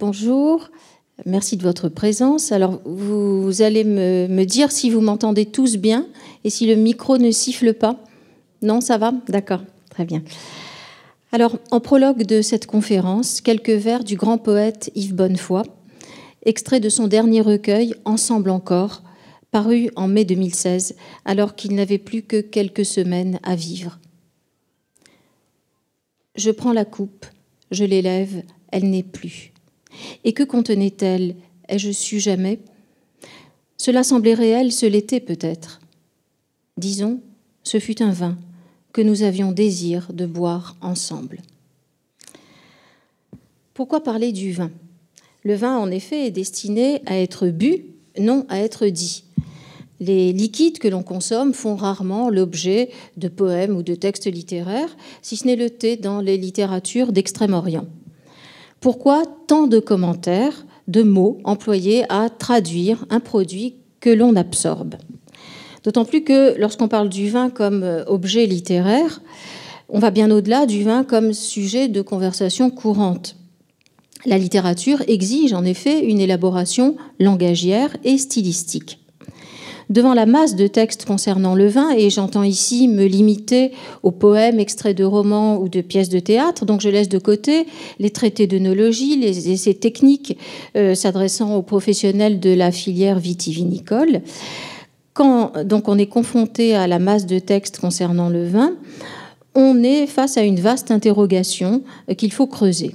Bonjour, merci de votre présence. Alors, vous, allez me, me, dire si vous m'entendez tous bien et si le micro ne siffle pas. Non, ça va? D'accord, très bien. Alors, en prologue de cette conférence, quelques vers du grand poète Yves Bonnefoy, extrait de son dernier recueil, Ensemble encore, paru en mai 2016, alors qu'il n'avait plus que quelques semaines à vivre. Je prends la coupe, je l'élève, elle n'est plus. Et que contenait-elle? Ai-je su jamais? Cela semblait réel, ce l'était peut-être. Disons, ce fut un vin que nous avions désir de boire ensemble. Pourquoi parler du vin? Le vin, en effet, est destiné à être bu, non à être dit. Les liquides que l'on consomme font rarement l'objet de poèmes ou de textes littéraires, si ce n'est le thé dans les littératures d'Extrême-Orient. Pourquoi tant de commentaires, de mots employés à traduire un produit que l'on absorbe? D'autant plus que lorsqu'on parle du vin comme euh, objet littéraire, on va bien au-delà du vin comme sujet de conversation courante. La littérature exige en effet une élaboration langagière et stylistique devant la masse de textes concernant le vin, et j'entends ici me limiter aux poèmes, extraits de romans ou de pièces de théâtre, donc je laisse de côté les traités d'œnologie, les essais techniques euh, s'adressant aux professionnels de la filière vitivinicole. Quand donc on est confronté à la masse de textes concernant le vin, on est face à une vaste interrogation euh, qu'il faut creuser.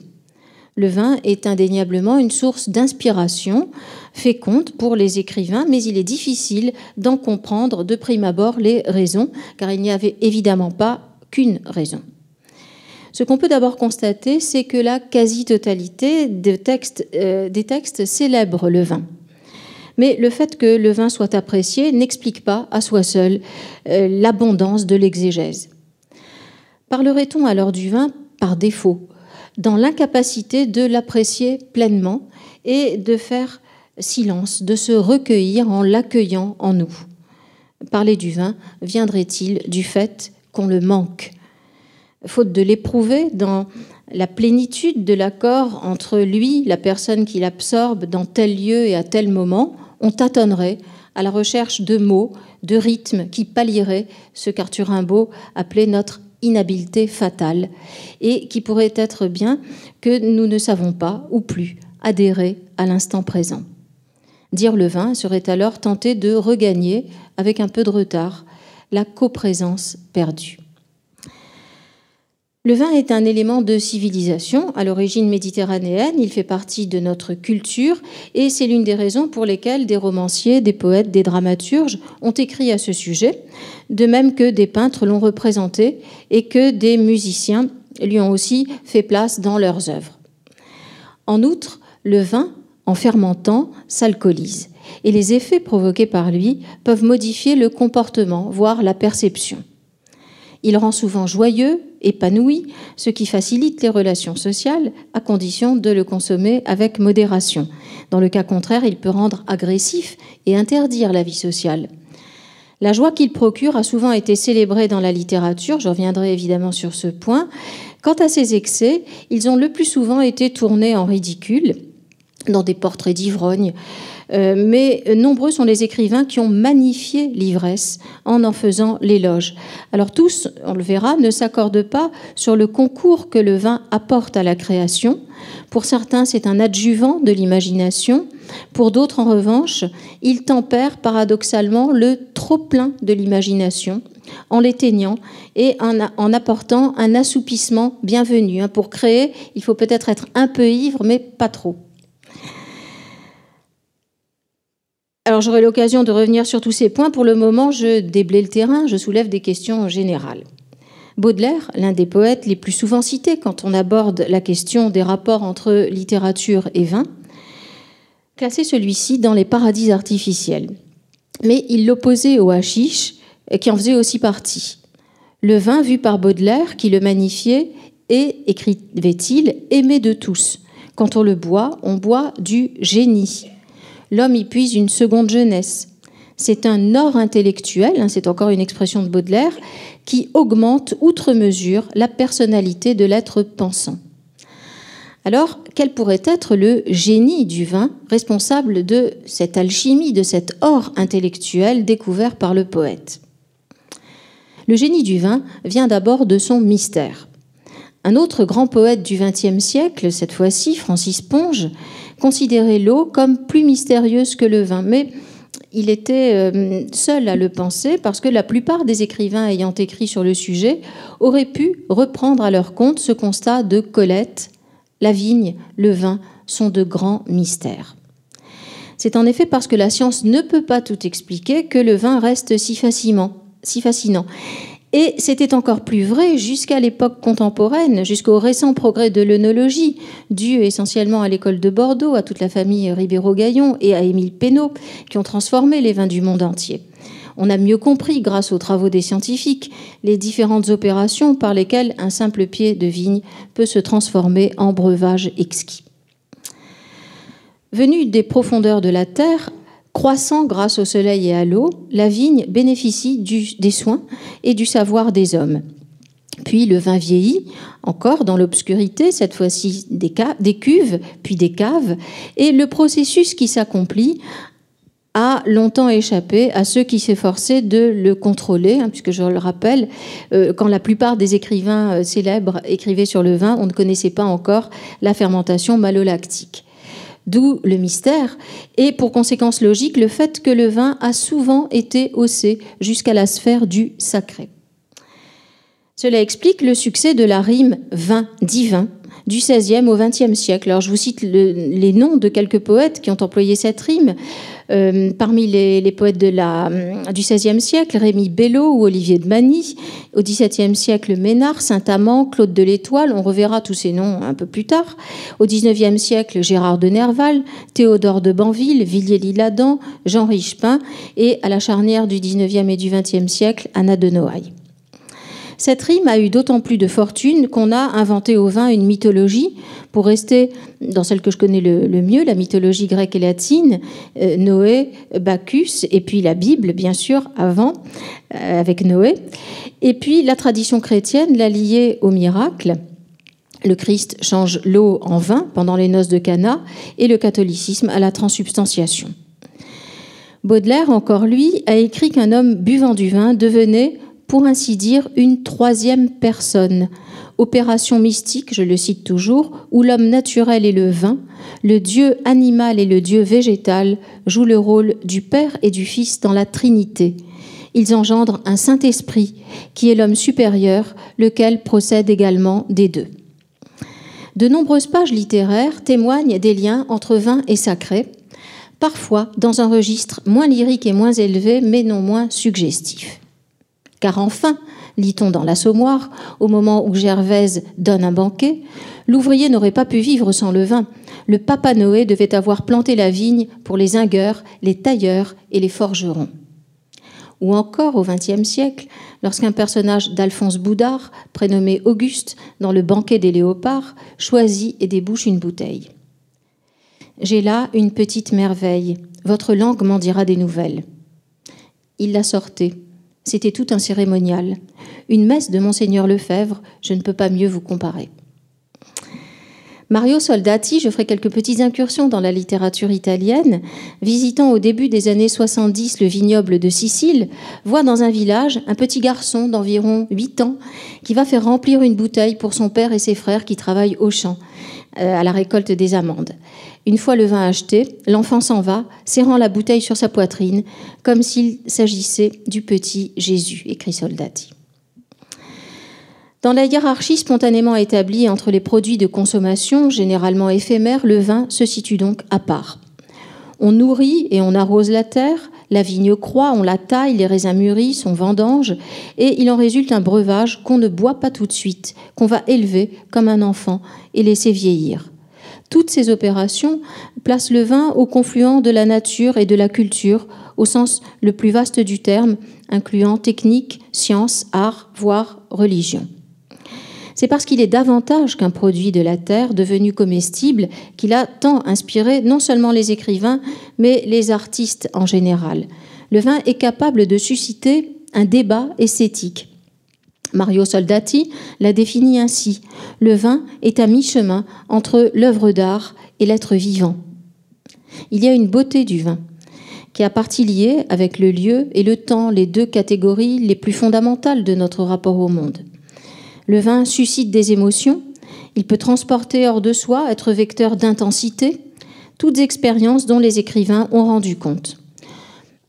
Le vin est indéniablement une source d'inspiration féconde pour les écrivains, mais il est difficile d'en comprendre de prime abord les raisons, car il n'y avait évidemment pas qu'une raison. Ce qu'on peut d'abord constater, c'est que la quasi-totalité euh, des textes célèbrent le vin. Mais le fait que le vin soit apprécié n'explique pas à soi seul euh, l'abondance de l'exégèse. Parlerait-on alors du vin par défaut? Dans l'incapacité de l'apprécier pleinement et de faire silence, de se recueillir en l'accueillant en nous. Parler du vin viendrait-il du fait qu'on le manque? Faute de l'éprouver dans la plénitude de l'accord entre lui, la personne qui l'absorbe dans tel lieu et à tel moment, on tâtonnerait à la recherche de mots, de rythmes qui pallieraient ce qu'Arthur Rimbaud appelait notre inhabileté fatale et qui pourrait être bien que nous ne savons pas ou plus adhérer à l'instant présent. Dire le vin serait alors tenter de regagner, avec un peu de retard, la coprésence perdue. Le vin est un élément de civilisation à l'origine méditerranéenne, il fait partie de notre culture et c'est l'une des raisons pour lesquelles des romanciers, des poètes, des dramaturges ont écrit à ce sujet, de même que des peintres l'ont représenté et que des musiciens lui ont aussi fait place dans leurs œuvres. En outre, le vin, en fermentant, s'alcoolise et les effets provoqués par lui peuvent modifier le comportement, voire la perception. Il rend souvent joyeux, épanoui, ce qui facilite les relations sociales, à condition de le consommer avec modération. Dans le cas contraire, il peut rendre agressif et interdire la vie sociale. La joie qu'il procure a souvent été célébrée dans la littérature, je reviendrai évidemment sur ce point. Quant à ses excès, ils ont le plus souvent été tournés en ridicule dans des portraits d'ivrogne, euh, mais nombreux sont les écrivains qui ont magnifié l'ivresse en en faisant l'éloge. Alors tous, on le verra, ne s'accordent pas sur le concours que le vin apporte à la création. Pour certains, c'est un adjuvant de l'imagination. Pour d'autres, en revanche, il tempère paradoxalement le trop-plein de l'imagination en l'éteignant et en, apportant un assoupissement bienvenu. Hein, pour créer, il faut peut-être être un peu ivre, mais pas trop. Alors j'aurai l'occasion de revenir sur tous ces points. Pour le moment, je déblaye le terrain, je soulève des questions générales. Baudelaire, l'un des poètes les plus souvent cités quand on aborde la question des rapports entre littérature et vin, classait celui-ci dans les paradis artificiels. Mais il l'opposait au hashish, qui en faisait aussi partie. Le vin vu par Baudelaire, qui le magnifiait, et, écrivait-il, aimé de tous. Quand on le boit, on boit du génie l'homme y puise une seconde jeunesse. C'est un or intellectuel, hein, c'est encore une expression de Baudelaire, qui augmente outre mesure la personnalité de l'être pensant. Alors, quel pourrait être le génie du vin responsable de cette alchimie, de cet or intellectuel découvert par le poète? Le génie du vin vient d'abord de son mystère. Un autre grand poète du XXe siècle, cette fois-ci Francis Ponge, considérait l'eau comme plus mystérieuse que le vin, mais il était euh, seul à le penser parce que la plupart des écrivains ayant écrit sur le sujet auraient pu reprendre à leur compte ce constat de Colette, la vigne, le vin sont de grands mystères. C'est en effet parce que la science ne peut pas tout expliquer que le vin reste si, si fascinant. Et c'était encore plus vrai jusqu'à l'époque contemporaine, jusqu'au récent progrès de l'œnologie, dû essentiellement à l'école de Bordeaux, à toute la famille Ribéro-Gaillon et à Émile Pénaud, qui ont transformé les vins du monde entier. On a mieux compris, grâce aux travaux des scientifiques, les différentes opérations par lesquelles un simple pied de vigne peut se transformer en breuvage exquis. Venu des profondeurs de la terre, croissant grâce au soleil et à l'eau, la vigne bénéficie des soins et du savoir des hommes. Puis le vin vieillit, encore dans l'obscurité, cette fois-ci des, cuves, puis des caves, et le processus qui s'accomplit a longtemps échappé à ceux qui s'efforçaient de le contrôler, hein, puisque je le rappelle, euh, quand la plupart des écrivains euh, célèbres écrivaient sur le vin, on ne connaissait pas encore la fermentation malolactique. D'où le mystère, et pour conséquence logique, le fait que le vin a souvent été haussé jusqu'à la sphère du sacré. Cela explique le succès de la rime vin divin du XVIe au XXe siècle. Alors je vous cite les noms de quelques poètes qui ont employé cette rime. Euh, parmi les, poètes du XVIe siècle, Rémy Bello ou Olivier de Magny. Au XVIIe siècle, Ménard, Saint-Amand, Claude de l'Étoile. On reverra tous ces noms un peu plus tard. Au XIXe siècle, Gérard de Nerval, Théodore de Banville, Villiers-L'Isle-Adam, Jean Richepin. Et à la charnière du XIXe et du XXe siècle, Anna de Noailles. Cette rime a eu d'autant plus de fortune qu'on a inventé au vin une mythologie, pour rester dans celle que je connais le, mieux, la mythologie grecque et latine, euh, Noé, Bacchus, et puis la Bible, bien sûr, avant, euh, avec Noé. Et puis la tradition chrétienne l'a liée au miracle. Le Christ change l'eau en vin pendant les noces de Cana et le catholicisme à la transubstantiation. Baudelaire, encore lui, a écrit qu'un homme buvant du vin devenait pour ainsi dire, une troisième personne. Opération mystique, je le cite toujours, où l'homme naturel et le vin, le Dieu animal et le Dieu végétal jouent le rôle du Père et du Fils dans la Trinité. Ils engendrent un Saint-Esprit, qui est l'homme supérieur, lequel procède également des deux. De nombreuses pages littéraires témoignent des liens entre vin et sacré, parfois dans un registre moins lyrique et moins élevé, mais non moins suggestif. Car enfin, lit-on dans l'Assommoir, au moment où Gervaise donne un banquet, l'ouvrier n'aurait pas pu vivre sans le vin. Le Papa Noé devait avoir planté la vigne pour les ingueurs, les tailleurs et les forgerons. Ou encore au XXe siècle, lorsqu'un personnage d'Alphonse Boudard, prénommé Auguste, dans le banquet des léopards, choisit et débouche une bouteille. J'ai là une petite merveille, votre langue m'en dira des nouvelles. Il la sortait, c'était tout un cérémonial. Une messe de Monseigneur Lefebvre, je ne peux pas mieux vous comparer. Mario Soldati, je ferai quelques petites incursions dans la littérature italienne. Visitant au début des années 70 le vignoble de Sicile, voit dans un village un petit garçon d'environ 8 ans qui va faire remplir une bouteille pour son père et ses frères qui travaillent au champ à la récolte des amandes. Une fois le vin acheté, l'enfant s'en va, serrant la bouteille sur sa poitrine, comme s'il s'agissait du petit Jésus, écrit Soldati. Dans la hiérarchie spontanément établie entre les produits de consommation, généralement éphémères, le vin se situe donc à part. On nourrit et on arrose la terre, la vigne croît, on la taille, les raisins mûrissent, on vendange, et il en résulte un breuvage qu'on ne boit pas tout de suite, qu'on va élever comme un enfant et laisser vieillir. Toutes ces opérations placent le vin au confluent de la nature et de la culture, au sens le plus vaste du terme, incluant technique, science, art, voire religion. C'est parce qu'il est davantage qu'un produit de la terre devenu comestible qu'il a tant inspiré non seulement les écrivains, mais les artistes en général. Le vin est capable de susciter un débat esthétique Mario Soldati l'a défini ainsi. Le vin est à mi-chemin entre l'œuvre d'art et l'être vivant. Il y a une beauté du vin qui a partie liée avec le lieu et le temps, les deux catégories les plus fondamentales de notre rapport au monde. Le vin suscite des émotions, il peut transporter hors de soi, être vecteur d'intensité, toutes expériences dont les écrivains ont rendu compte.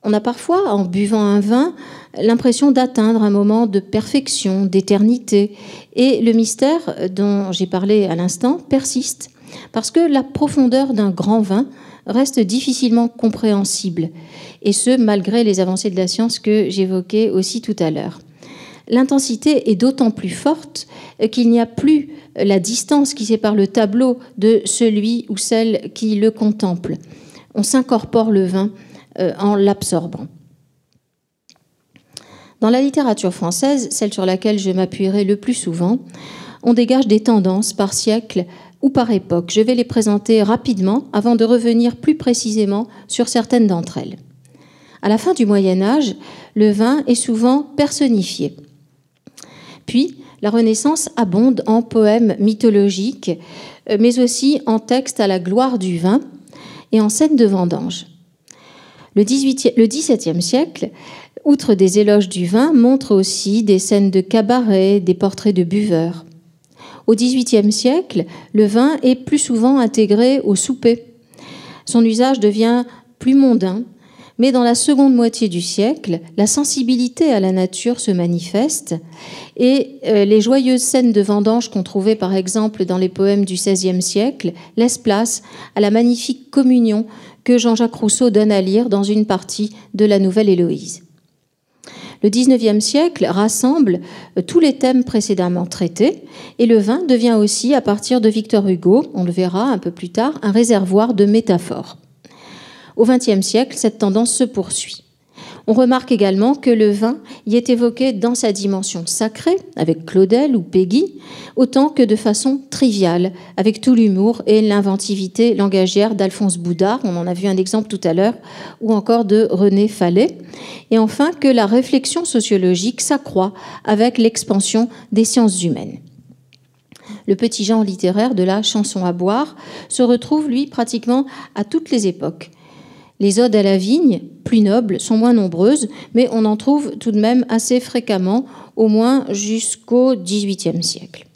On a parfois, en buvant un vin, l'impression d'atteindre un moment de perfection, d'éternité, et le mystère dont j'ai parlé à l'instant persiste, parce que la profondeur d'un grand vin reste difficilement compréhensible, et ce, malgré les avancées de la science que j'évoquais aussi tout à l'heure. L'intensité est d'autant plus forte qu'il n'y a plus la distance qui sépare le tableau de celui ou celle qui le contemple. On s'incorpore le vin euh, en l'absorbant. Dans la littérature française, celle sur laquelle je m'appuierai le plus souvent, on dégage des tendances par siècle ou par époque. Je vais les présenter rapidement avant de revenir plus précisément sur certaines d'entre elles. À la fin du Moyen Âge, le vin est souvent personnifié. Puis, la Renaissance abonde en poèmes mythologiques, euh, mais aussi en textes à la gloire du vin et en scènes de vendange. Le, XVIIe siècle, outre des éloges du vin, montre aussi des scènes de cabaret, des portraits de buveurs. Au XVIIIe siècle, le vin est plus souvent intégré au souper. Son usage devient plus mondain, mais dans la seconde moitié du siècle, la sensibilité à la nature se manifeste et euh, les joyeuses scènes de vendange qu'on trouvait par exemple dans les poèmes du XVIe siècle laissent place à la magnifique communion que Jean-Jacques Rousseau donne à lire dans une partie de la Nouvelle Héloïse. Le XIXe siècle rassemble euh, tous les thèmes précédemment traités et le vin devient aussi, à partir de Victor Hugo, on le verra un peu plus tard, un réservoir de métaphores. Au XXe siècle, cette tendance se poursuit. On remarque également que le vin y est évoqué dans sa dimension sacrée, avec Claudel ou Peggy, autant que de façon triviale, avec tout l'humour et l'inventivité langagière d'Alphonse Boudard, on en a vu un exemple tout à l'heure, ou encore de René Fallet, et enfin que la réflexion sociologique s'accroît avec l'expansion des sciences humaines. Le petit genre littéraire de la chanson à boire se retrouve, lui, pratiquement à toutes les époques, les odes à la vigne, plus nobles, sont moins nombreuses, mais on en trouve tout de même assez fréquemment, au moins jusqu'au XVIIIe siècle.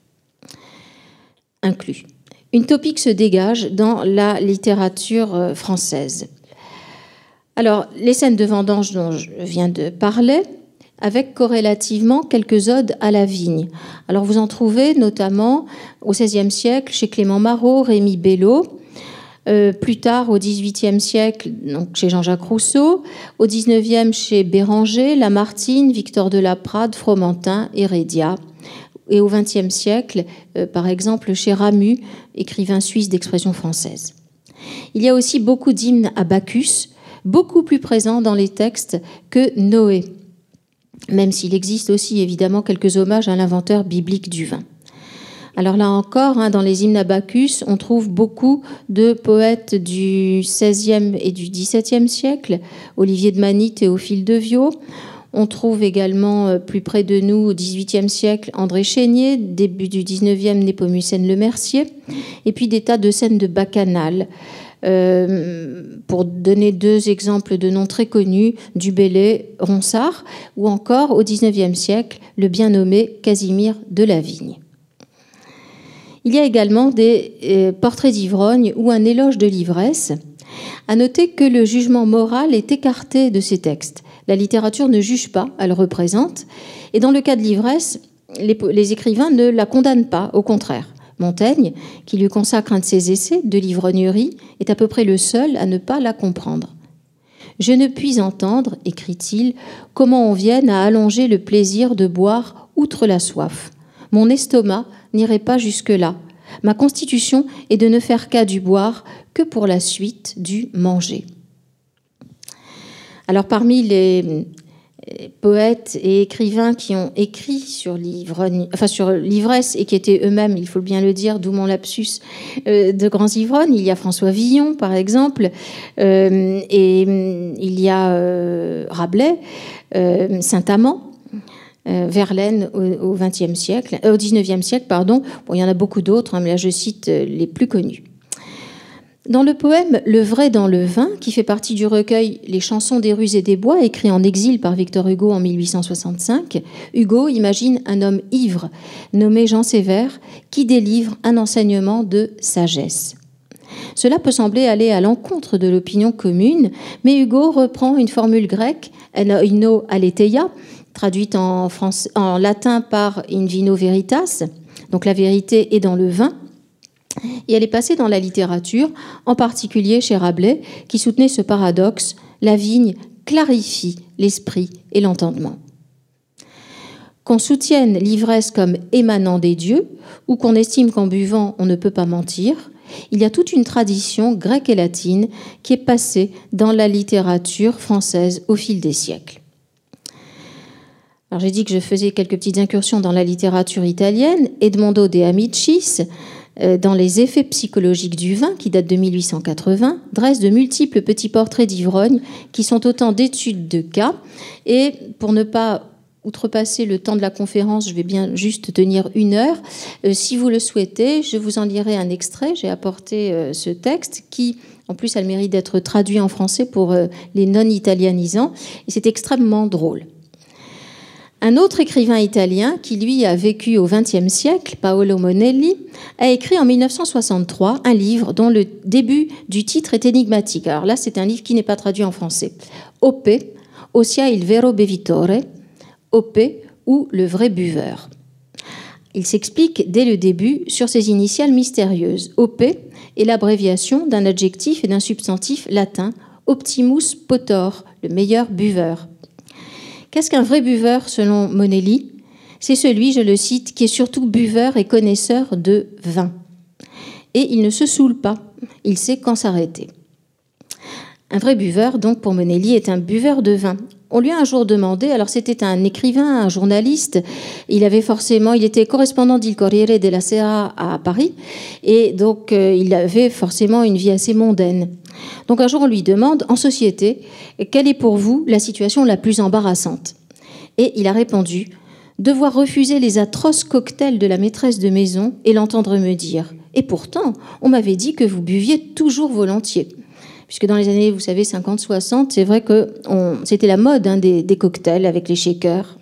Inclus. Une topique se dégage dans la littérature euh, française. Alors, les scènes de vendange dont je viens de parler, avec corrélativement quelques odes à la vigne. Alors, vous en trouvez notamment au XVIe siècle chez Clément Marot, Rémi Bello, euh, plus tard, au XVIIIe siècle, donc chez Jean-Jacques Rousseau, au XIXe chez Béranger, Lamartine, Victor de la Prade, Fromentin, Hérédia, et au XXe siècle, euh, par exemple, chez Ramu, écrivain suisse d'expression française. Il y a aussi beaucoup d'hymnes à Bacchus, beaucoup plus présents dans les textes que Noé, même s'il existe aussi évidemment quelques hommages à l'inventeur biblique du vin. Alors là encore, hein, dans les hymnes à Bacchus, on trouve beaucoup de poètes du XVIe et du XVIIe siècle, Olivier de Mani, Théophile de Viau. On trouve également euh, plus près de nous, au XVIIIe siècle, André Chénier, début du XIXe, Népomucène Le Mercier, et puis des tas de scènes de bacchanal. Euh, pour donner deux exemples de noms très connus, Dubélé, Ronsard, ou encore au XIXe siècle, le bien nommé Casimir de la Vigne. Il y a également des euh, portraits d'ivrogne ou un éloge de l'ivresse. À noter que le jugement moral est écarté de ces textes. La littérature ne juge pas, elle représente. Et dans le cas de l'ivresse, les, écrivains ne la condamnent pas, au contraire. Montaigne, qui lui consacre un de ses essais de l'ivrognerie, est à peu près le seul à ne pas la comprendre. Je ne puis entendre, écrit-il, comment on vienne à allonger le plaisir de boire outre la soif. Mon estomac n'irai pas jusque-là. Ma constitution est de ne faire cas du boire que pour la suite du manger. Alors parmi les euh, poètes et écrivains qui ont écrit sur l'ivresse et qui étaient eux-mêmes, il faut bien le dire, d'où mon lapsus, euh, de grands ivrognes. Il y a François Villon, par exemple, euh, et il y a Rabelais, Saint-Amand. Verlaine au XXe siècle, au XIXe siècle, pardon. Bon, il y en a beaucoup d'autres, hein, mais là je cite les plus connus. Dans le poème Le vrai dans le vin, qui fait partie du recueil Les chansons des rues et des bois, écrit en exil par Victor Hugo en 1865, Hugo imagine un homme ivre, nommé Jean Sévère, qui délivre un enseignement de sagesse. Cela peut sembler aller à l'encontre de l'opinion commune, mais Hugo reprend une formule grecque, enoino aletheia, traduite en, latin par in vino veritas, donc la vérité est dans le vin, et elle est passée dans la littérature, en particulier chez Rabelais, qui soutenait ce paradoxe la vigne clarifie l'esprit et l'entendement. Qu'on soutienne l'ivresse comme émanant des dieux, ou qu'on estime qu'en buvant on ne peut pas mentir, il y a toute une tradition grecque et latine qui est passée dans la littérature française au fil des siècles. Alors j'ai dit que je faisais quelques petites incursions dans la littérature italienne. Edmondo de Amicis euh, dans les effets psychologiques du vin, qui date de 1880, dresse de multiples petits portraits d'ivrognes qui sont autant d'études de cas. Et pour ne pas outrepasser le temps de la conférence, je vais bien juste tenir une heure. Euh, si vous le souhaitez, je vous en lirai un extrait. J'ai apporté euh, ce texte qui, en plus, a le mérite d'être traduit en français pour les non-italianisants. Et c'est extrêmement drôle. Un autre écrivain italien qui, lui, a vécu au XXe siècle, Paolo Monelli, a écrit en 1963 un livre dont le début du titre est énigmatique. Alors là, c'est un livre qui n'est pas traduit en français. OP, Ossia il vero bevitore, OP ou le vrai buveur. Il s'explique dès le début sur ses initiales mystérieuses. OP est l'abréviation d'un adjectif et d'un substantif latin, Optimus potor, le meilleur buveur. Qu'est-ce qu'un vrai buveur selon Monelli? C'est celui, je le cite, qui est surtout buveur et connaisseur de vin. Et il ne se saoule pas, il sait quand s'arrêter. Un vrai buveur, donc pour Monelli, est un buveur de vin. On lui a un jour demandé, alors c'était un écrivain, un journaliste, il avait forcément, il était correspondant d'Il Corriere della Sera à Paris, et donc euh, il avait forcément une vie assez mondaine. Donc un jour on lui demande, en société, quelle est pour vous la situation la plus embarrassante? Et il a répondu, devoir refuser les atroces cocktails de la maîtresse de maison et l'entendre me dire, et pourtant, on m'avait dit que vous buviez toujours volontiers. Puisque dans les années, vous savez, 50-60, c'est vrai que c'était la mode hein, des, des, cocktails avec les shakers.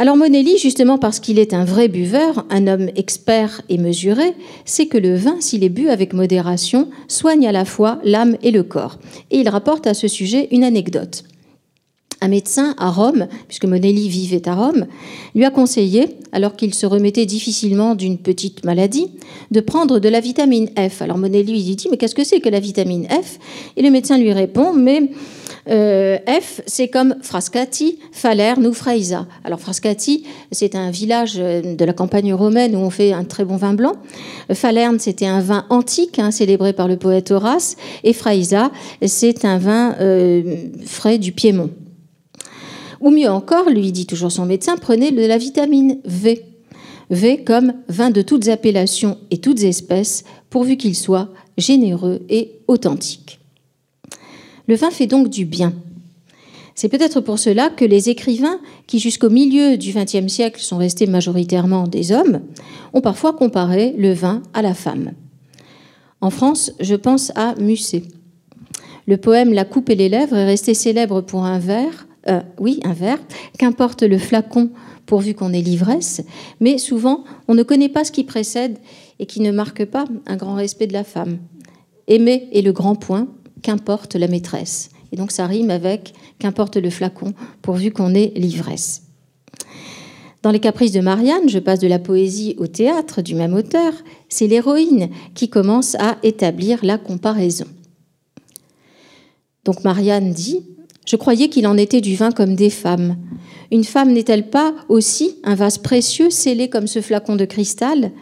Alors Monelli, justement parce qu'il est un vrai buveur, un homme expert et mesuré, sait que le vin, s'il est bu avec modération, soigne à la fois l'âme et le corps. Et il rapporte à ce sujet une anecdote un médecin à Rome, puisque Monelli vivait à Rome, lui a conseillé, alors qu'il se remettait difficilement d'une petite maladie, de prendre de la vitamine F. Alors Monelli lui dit, mais qu'est-ce que c'est que la vitamine F? Et le médecin lui répond, mais euh, F, c'est comme Frascati, Falerne ou Freisa. Alors Frascati, c'est un village de la campagne romaine où on fait un très bon vin blanc. Falerne, c'était un vin antique, hein, célébré par le poète Horace. Et Freisa, c'est un vin euh, frais du Piémont. Ou mieux encore, lui dit toujours son médecin, prenez de la vitamine V. V comme vin de toutes appellations et toutes espèces, pourvu qu'il soit généreux et authentique. Le vin fait donc du bien. C'est peut-être pour cela que les écrivains, qui jusqu'au milieu du XXe siècle sont restés majoritairement des hommes, ont parfois comparé le vin à la femme. En France, je pense à Musset. Le poème La coupe et les lèvres est resté célèbre pour un vers euh, oui, un verre, qu'importe le flacon pourvu qu'on ait l'ivresse, mais souvent on ne connaît pas ce qui précède et qui ne marque pas un grand respect de la femme. Aimer est le grand point, qu'importe la maîtresse. Et donc ça rime avec qu'importe le flacon pourvu qu'on ait l'ivresse. Dans les caprices de Marianne, je passe de la poésie au théâtre du même auteur, c'est l'héroïne qui commence à établir la comparaison. Donc Marianne dit je croyais qu'il en était du vin comme des femmes. Une femme n'est-elle pas aussi un vase précieux scellé comme ce flacon de cristal?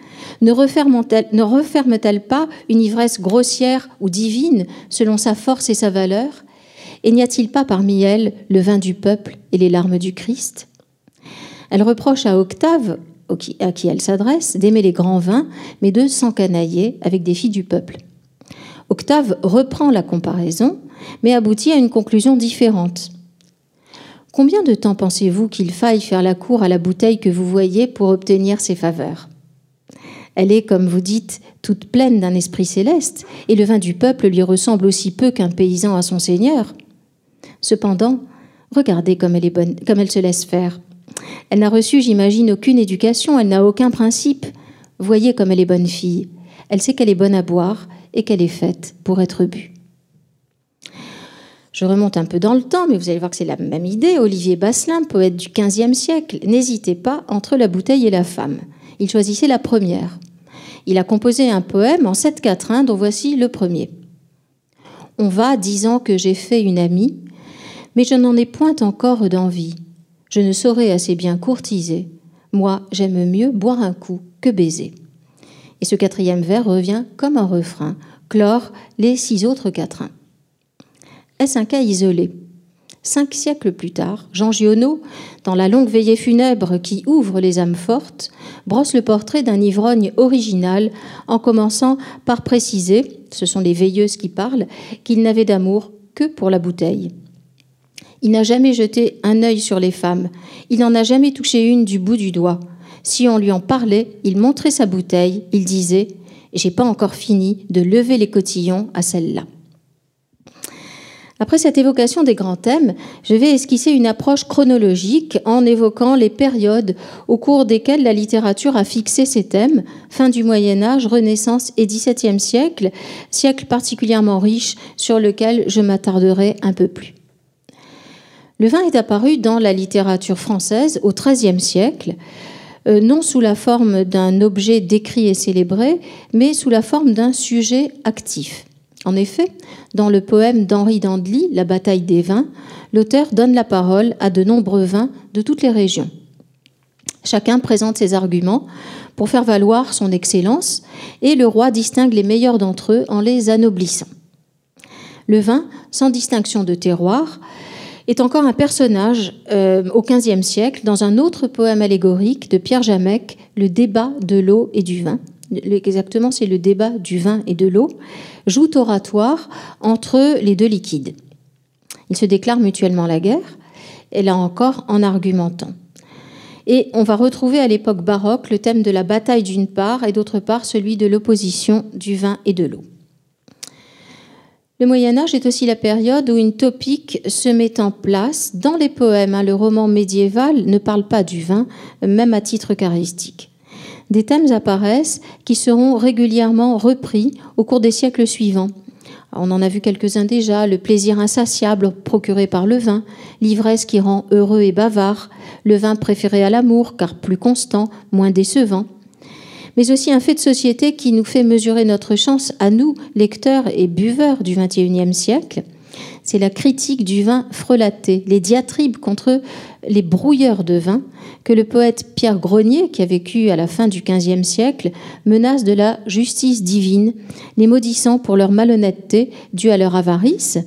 Ne referme-t-elle pas une ivresse grossière ou divine selon sa force et sa valeur? Et n'y a-t-il pas parmi elles le vin du peuple et les larmes du Christ? Elle reproche à Octave, à qui elle s'adresse, d'aimer les grands vins, mais de s'encanailler avec des filles du peuple. Octave reprend la comparaison, mais aboutit à une conclusion différente. Combien de temps pensez-vous qu'il faille faire la cour à la bouteille que vous voyez pour obtenir ses faveurs? Elle est, comme vous dites, toute pleine d'un esprit céleste, et le vin du peuple lui ressemble aussi peu qu'un paysan à son seigneur. Cependant, regardez comme elle comme elle se laisse faire. Elle n'a reçu, j'imagine, aucune éducation, elle n'a aucun principe. Voyez comme elle est bonne fille. Elle sait qu'elle est bonne à boire et qu'elle est faite pour être bue. Je remonte un peu dans le temps, mais vous allez voir que c'est la même idée. Olivier Basselin, poète du XVe siècle, n'hésitait pas entre la bouteille et la femme. Il choisissait la première. Il a composé un poème en sept quatrains, dont voici le premier. On va disant que j'ai fait une amie, mais je n'en ai point encore d'envie. Je ne saurais assez bien courtiser. Moi, j'aime mieux boire un coup que baiser. Et ce quatrième vers revient comme un refrain, clore les six autres quatrains. Est-ce un cas isolé? Cinq siècles plus tard, Jean Giono, dans la longue veillée funèbre qui ouvre les âmes fortes, brosse le portrait d'un ivrogne original en commençant par préciser, ce sont les veilleuses qui parlent, qu'il n'avait d'amour que pour la bouteille. Il n'a jamais jeté un œil sur les femmes, il n'en a jamais touché une du bout du doigt. Si on lui en parlait, il montrait sa bouteille, il disait J'ai pas encore fini de lever les cotillons à celle-là. Après cette évocation des grands thèmes, je vais esquisser une approche chronologique en évoquant les périodes au cours desquelles la littérature a fixé ces thèmes, fin du Moyen Âge, Renaissance et XVIIe siècle, siècle particulièrement riche sur lequel je m'attarderai un peu plus. Le vin est apparu dans la littérature française au XIIIe siècle, euh, non sous la forme d'un objet décrit et célébré, mais sous la forme d'un sujet actif. En effet, dans le poème d'Henri d'Andely, La bataille des vins, l'auteur donne la parole à de nombreux vins de toutes les régions. Chacun présente ses arguments pour faire valoir son excellence et le roi distingue les meilleurs d'entre eux en les anoblissant. Le vin, sans distinction de terroir, est encore un personnage euh, au XVe siècle dans un autre poème allégorique de Pierre Jamec, Le débat de l'eau et du vin, exactement c'est le débat du vin et de l'eau, joute oratoire entre les deux liquides. Ils se déclarent mutuellement la guerre, et là encore en argumentant. Et on va retrouver à l'époque baroque le thème de la bataille d'une part et d'autre part celui de l'opposition du vin et de l'eau. Le Moyen Âge est aussi la période où une topique se met en place dans les poèmes. Hein. Le roman médiéval ne parle pas du vin, même à titre charistique des thèmes apparaissent qui seront régulièrement repris au cours des siècles suivants. On en a vu quelques-uns déjà, le plaisir insatiable procuré par le vin, l'ivresse qui rend heureux et bavard, le vin préféré à l'amour car plus constant, moins décevant, mais aussi un fait de société qui nous fait mesurer notre chance à nous, lecteurs et buveurs du XXIe siècle, c'est la critique du vin frelaté, les diatribes contre les brouilleurs de vin que le poète Pierre Grenier, qui a vécu à la fin du XVe siècle, menace de la justice divine, les maudissant pour leur malhonnêteté due à leur avarice.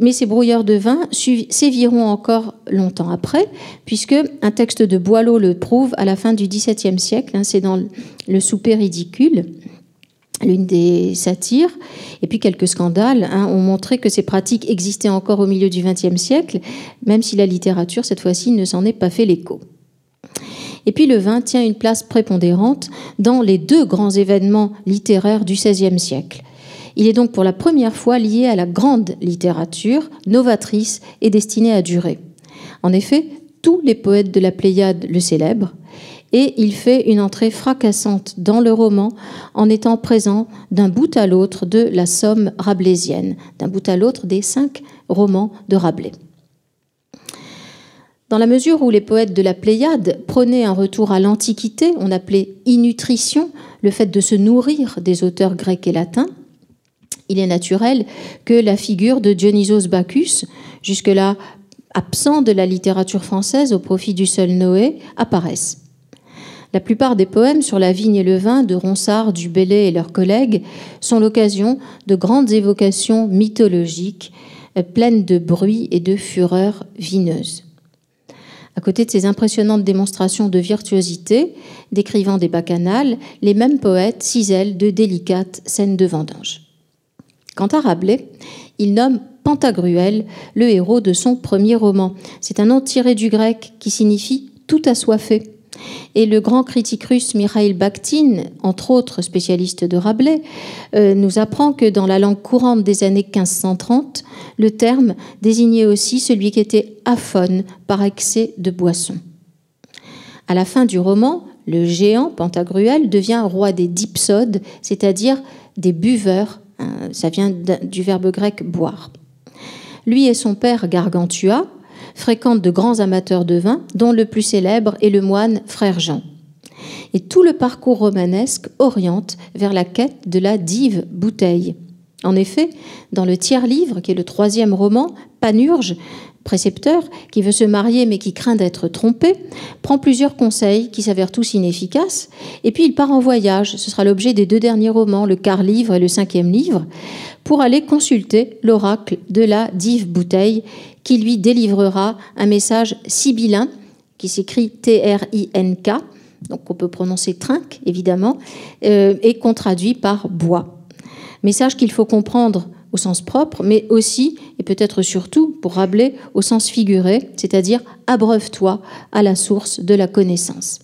Mais ces brouilleurs de vin séviront encore longtemps après, puisque un texte de Boileau le prouve à la fin du XVIIe siècle, hein, c'est dans le souper ridicule l'une des satires. Et puis quelques scandales hein, ont montré que ces pratiques existaient encore au milieu du XXe siècle, même si la littérature, cette fois-ci, ne s'en est pas fait l'écho. Et puis le vin tient une place prépondérante dans les deux grands événements littéraires du XVIe siècle. Il est donc pour la première fois lié à la grande littérature, novatrice et destinée à durer. En effet, tous les poètes de la Pléiade le célèbrent, et il fait une entrée fracassante dans le roman en étant présent d'un bout à l'autre de la somme rabelaisienne, d'un bout à l'autre des cinq romans de Rabelais. Dans la mesure où les poètes de la Pléiade prenaient un retour à l'Antiquité, on appelait innutrition le fait de se nourrir des auteurs grecs et latins, il est naturel que la figure de Dionysos Bacchus, jusque-là absent de la littérature française au profit du seul Noé, apparaisse. La plupart des poèmes sur la vigne et le vin de Ronsard, du Bellay et leurs collègues sont l'occasion de grandes évocations mythologiques euh, pleines de bruit et de fureur vineuse. À côté de ces impressionnantes démonstrations de virtuosité, décrivant des bacchanales, les mêmes poètes cisèlent de délicates scènes de vendange. Quant à Rabelais, il nomme Pantagruel, le héros de son premier roman. C'est un nom tiré du grec qui signifie tout assoiffé. Et le grand critique russe Mikhail Bakhtin, entre autres spécialiste de Rabelais, euh, nous apprend que dans la langue courante des années 1530, le terme désignait aussi celui qui était aphone par excès de boisson. À la fin du roman, le géant Pantagruel devient roi des dipsodes, c'est-à-dire des buveurs. Hein, ça vient du verbe grec boire. Lui et son père Gargantua fréquentent de grands amateurs de vin, dont le plus célèbre est le moine frère Jean. Et tout le parcours romanesque oriente vers la quête de la dive bouteille. En effet, dans le tiers livre, qui est le troisième roman, Panurge, précepteur, qui veut se marier mais qui craint d'être trompé, prend plusieurs conseils qui s'avèrent tous inefficaces, et puis il part en voyage, ce sera l'objet des deux derniers romans, le quart livre et le cinquième livre, pour aller consulter l'oracle de la dive bouteille, qui lui délivrera un message sibyllin, qui s'écrit T-R-I-N-K, donc on peut prononcer trinque évidemment, euh, et qu'on traduit par bois. Message qu'il faut comprendre au sens propre, mais aussi, et peut-être surtout, pour Rabelais, au sens figuré, c'est-à-dire abreuve-toi à la source de la connaissance.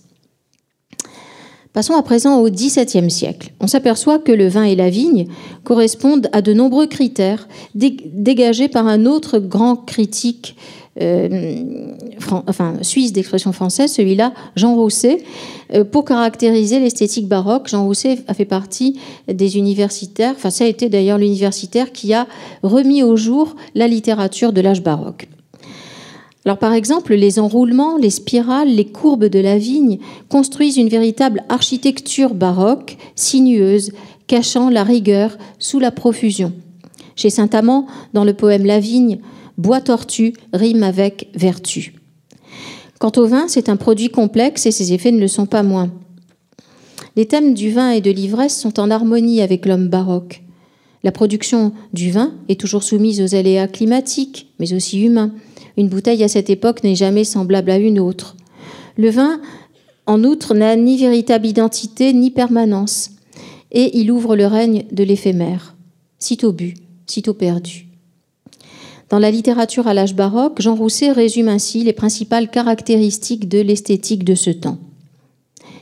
Passons à présent au XVIIe siècle. On s'aperçoit que le vin et la vigne correspondent à de nombreux critères dégagés par un autre grand critique enfin, suisse d'expression française, celui-là, Jean Rousset. Euh, pour caractériser l'esthétique baroque, Jean Rousset a fait partie des universitaires, enfin ça a été d'ailleurs l'universitaire qui a remis au jour la littérature de l'âge baroque. Alors par exemple, les enroulements, les spirales, les courbes de la vigne construisent une véritable architecture baroque, sinueuse, cachant la rigueur sous la profusion. Chez Saint-Amand, dans le poème La Vigne, bois tortue rime avec vertu. Quant au vin, c'est un produit complexe et ses effets ne le sont pas moins. Les thèmes du vin et de l'ivresse sont en harmonie avec l'homme baroque. La production du vin est toujours soumise aux aléas climatiques, mais aussi humains. Une bouteille à cette époque n'est jamais semblable à une autre. Le vin, en outre, n'a ni véritable identité ni permanence, et il ouvre le règne de l'éphémère, sitôt bu, sitôt perdu. Dans la littérature à l'âge baroque, Jean Rousset résume ainsi les principales caractéristiques de l'esthétique de ce temps.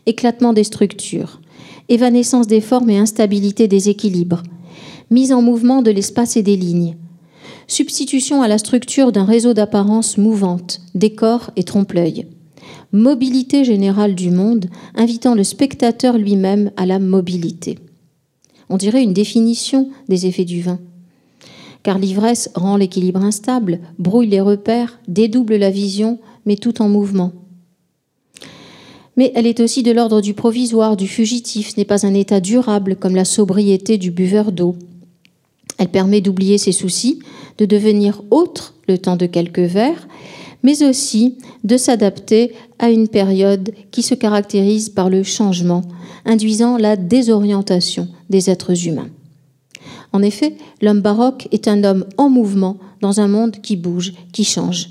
Éclatement des structures, évanescence des formes et instabilité des équilibres, mise en mouvement de l'espace et des lignes, substitution à la structure d'un réseau d'apparences mouvantes, décors et trompe-l'œil, mobilité générale du monde, invitant le spectateur lui-même à la mobilité. On dirait une définition des effets du vin car l'ivresse rend l'équilibre instable, brouille les repères, dédouble la vision, mais tout en mouvement. Mais elle est aussi de l'ordre du provisoire, du fugitif, n'est pas un état durable comme la sobriété du buveur d'eau. Elle permet d'oublier ses soucis, de devenir autre le temps de quelques verres, mais aussi de s'adapter à une période qui se caractérise par le changement, induisant la désorientation des êtres humains. En effet, l'homme baroque est un homme en mouvement dans un monde qui bouge, qui change.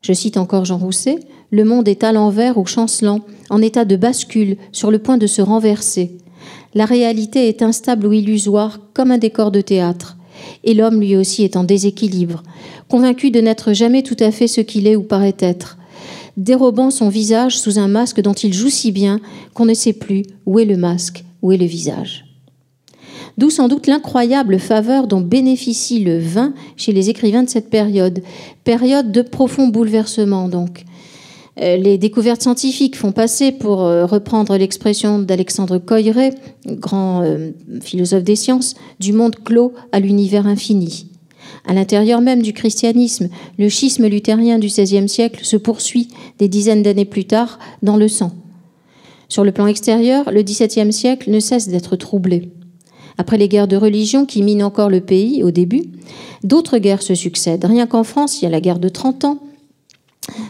Je cite encore Jean Rousset, Le monde est à l'envers ou chancelant, en état de bascule, sur le point de se renverser. La réalité est instable ou illusoire comme un décor de théâtre. Et l'homme lui aussi est en déséquilibre, convaincu de n'être jamais tout à fait ce qu'il est ou paraît être, dérobant son visage sous un masque dont il joue si bien qu'on ne sait plus où est le masque, où est le visage d'où sans doute l'incroyable faveur dont bénéficie le vin chez les écrivains de cette période, période de profond bouleversement donc. Euh, les découvertes scientifiques font passer, pour euh, reprendre l'expression d'Alexandre Coiré, grand euh, philosophe des sciences, du monde clos à l'univers infini. À l'intérieur même du christianisme, le schisme luthérien du XVIe siècle se poursuit des dizaines d'années plus tard dans le sang. Sur le plan extérieur, le XVIIe siècle ne cesse d'être troublé. Après les guerres de religion qui minent encore le pays au début, d'autres guerres se succèdent. Rien qu'en France, il y a la guerre de 30 ans,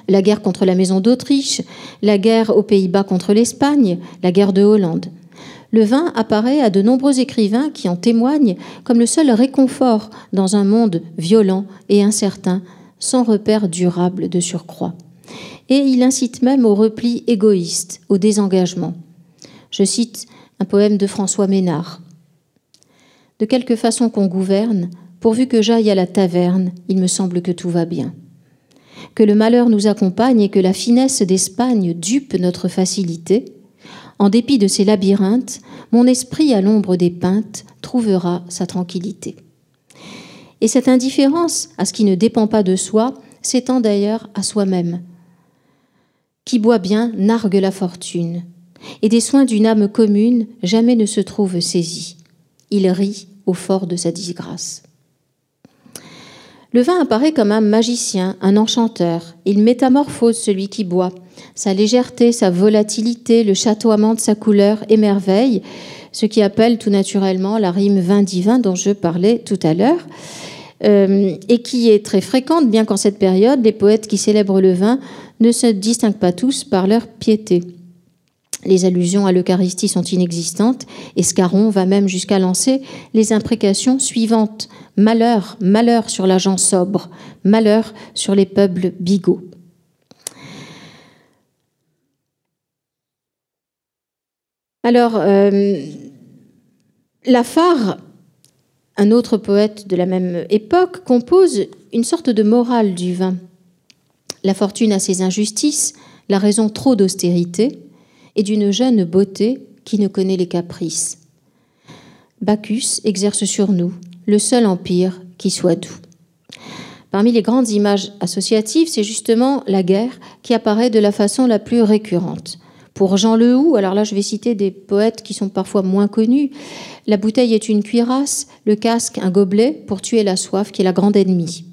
la guerre contre la Maison d'Autriche, la guerre aux Pays-Bas contre l'Espagne, la guerre de Hollande. Le vin apparaît à de nombreux écrivains qui en témoignent comme le seul réconfort dans un monde violent et incertain, sans repère durable de surcroît. Et il incite même au repli égoïste, au désengagement. Je cite un poème de François Ménard. De quelque façon qu'on gouverne, Pourvu que j'aille à la taverne, il me semble que tout va bien. Que le malheur nous accompagne et que la finesse d'Espagne dupe notre facilité, en dépit de ces labyrinthes, mon esprit à l'ombre des peintes trouvera sa tranquillité. Et cette indifférence à ce qui ne dépend pas de soi s'étend d'ailleurs à soi-même. Qui boit bien nargue la fortune, et des soins d'une âme commune jamais ne se trouve saisi. Il rit au fort de sa disgrâce. Le vin apparaît comme un magicien, un enchanteur. Il métamorphose celui qui boit. Sa légèreté, sa volatilité, le chatoiement de sa couleur émerveillent, ce qui appelle tout naturellement la rime vin divin dont je parlais tout à l'heure, euh, et qui est très fréquente, bien qu'en cette période, les poètes qui célèbrent le vin ne se distinguent pas tous par leur piété. Les allusions à l'Eucharistie sont inexistantes et Scarron va même jusqu'à lancer les imprécations suivantes. Malheur, malheur sur la gente sobre, malheur sur les peuples bigots. Alors, euh, Lafare, un autre poète de la même époque, compose une sorte de morale du vin. La fortune a ses injustices, la raison trop d'austérité, et d'une jeune beauté qui ne connaît les caprices. Bacchus exerce sur nous le seul empire qui soit doux. Parmi les grandes images associatives, c'est justement la guerre qui apparaît de la façon la plus récurrente. Pour Jean Lehoux, alors là je vais citer des poètes qui sont parfois moins connus, la bouteille est une cuirasse, le casque un gobelet pour tuer la soif qui est la grande ennemie.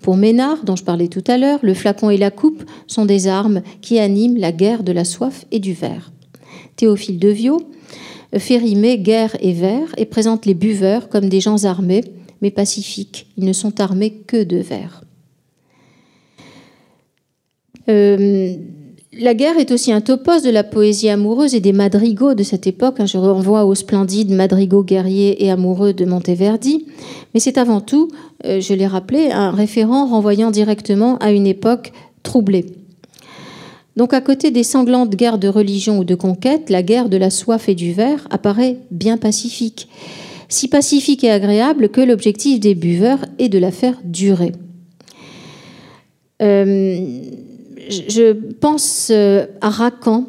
Pour Ménard, dont je parlais tout à l'heure, le flacon et la coupe sont des armes qui animent la guerre de la soif et du verre. Théophile de fait rimer guerre et verre et présente les buveurs comme des gens armés, mais pacifiques. Ils ne sont armés que de verre. Euh, la guerre est aussi un topos de la poésie amoureuse et des madrigaux de cette époque. Hein, je renvoie aux splendides madrigaux guerriers et amoureux de Monteverdi. Mais c'est avant tout, euh, je l'ai rappelé, un référent renvoyant directement à une époque troublée. Donc à côté des sanglantes guerres de religion ou de conquête, la guerre de la soif et du verre apparaît bien pacifique. Si pacifique et agréable que l'objectif des buveurs est de la faire durer. Euh, je pense euh, à Racan,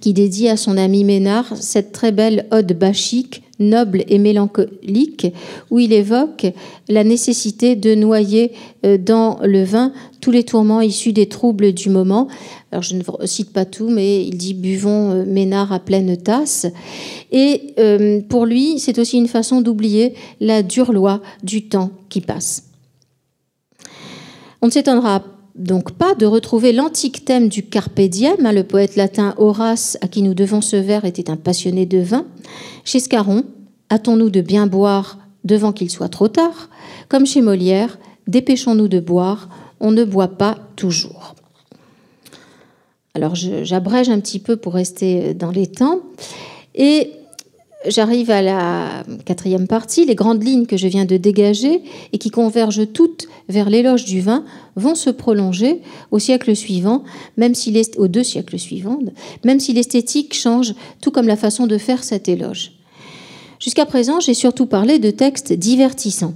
qui dédie à son ami Ménard cette très belle ode bachique, noble et mélancolique, où il évoque la nécessité de noyer euh, dans le vin tous les tourments issus des troubles du moment. Alors je ne cite pas tout, mais il dit buvons euh, Ménard à pleine tasse. Et pour lui, c'est aussi une façon d'oublier la dure loi du temps qui passe. On ne s'étonnera donc pas de retrouver l'antique thème du carpe. Hein, le poète latin Horace, à qui nous devons ce vers, était un passionné de vin. Chez Scarron, hâtons-nous de bien boire devant qu'il soit trop tard. Comme chez Molière, dépêchons-nous de boire, on ne boit pas toujours. Alors j'abrège un petit peu pour rester dans les temps. Et J'arrive à la quatrième partie. Les grandes lignes que je viens de dégager et qui convergent toutes vers l'éloge du vin vont se prolonger au siècle suivant, même si aux deux siècles suivants, même si l'esthétique change, tout comme la façon de faire cet éloge. Jusqu'à présent, j'ai surtout parlé de textes divertissants.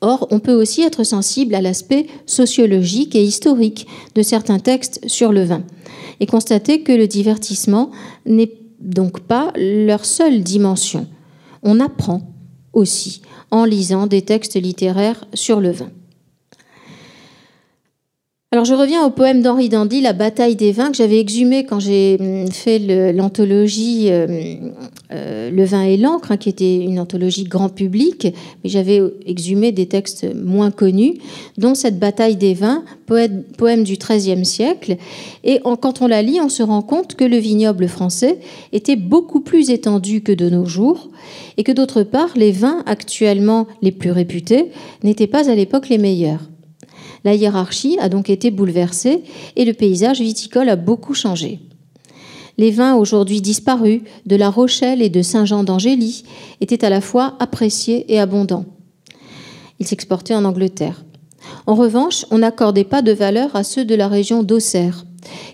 Or, on peut aussi être sensible à l'aspect sociologique et historique de certains textes sur le vin et constater que le divertissement n'est donc pas leur seule dimension. On apprend aussi en lisant des textes littéraires sur le vin. Alors je reviens au poème d'Henri Dandy, La bataille des vins, que j'avais exhumé quand j'ai hum, fait l'anthologie euh, euh, Le vin et l'encre, hein, qui était une anthologie grand public, mais j'avais exhumé des textes moins connus, dont cette bataille des vins, poème du XIIIe siècle. Et quand on la lit, on se rend compte que le vignoble français était beaucoup plus étendu que de nos jours, et que d'autre part, les vins actuellement les plus réputés n'étaient pas à l'époque les meilleurs. La hiérarchie a donc été bouleversée et le paysage viticole a beaucoup changé. Les vins aujourd'hui disparus de La Rochelle et de Saint-Jean d'Angély étaient à la fois appréciés et abondants. Ils s'exportaient en Angleterre. En revanche, on n'accordait pas de valeur à ceux de la région d'Auxerre,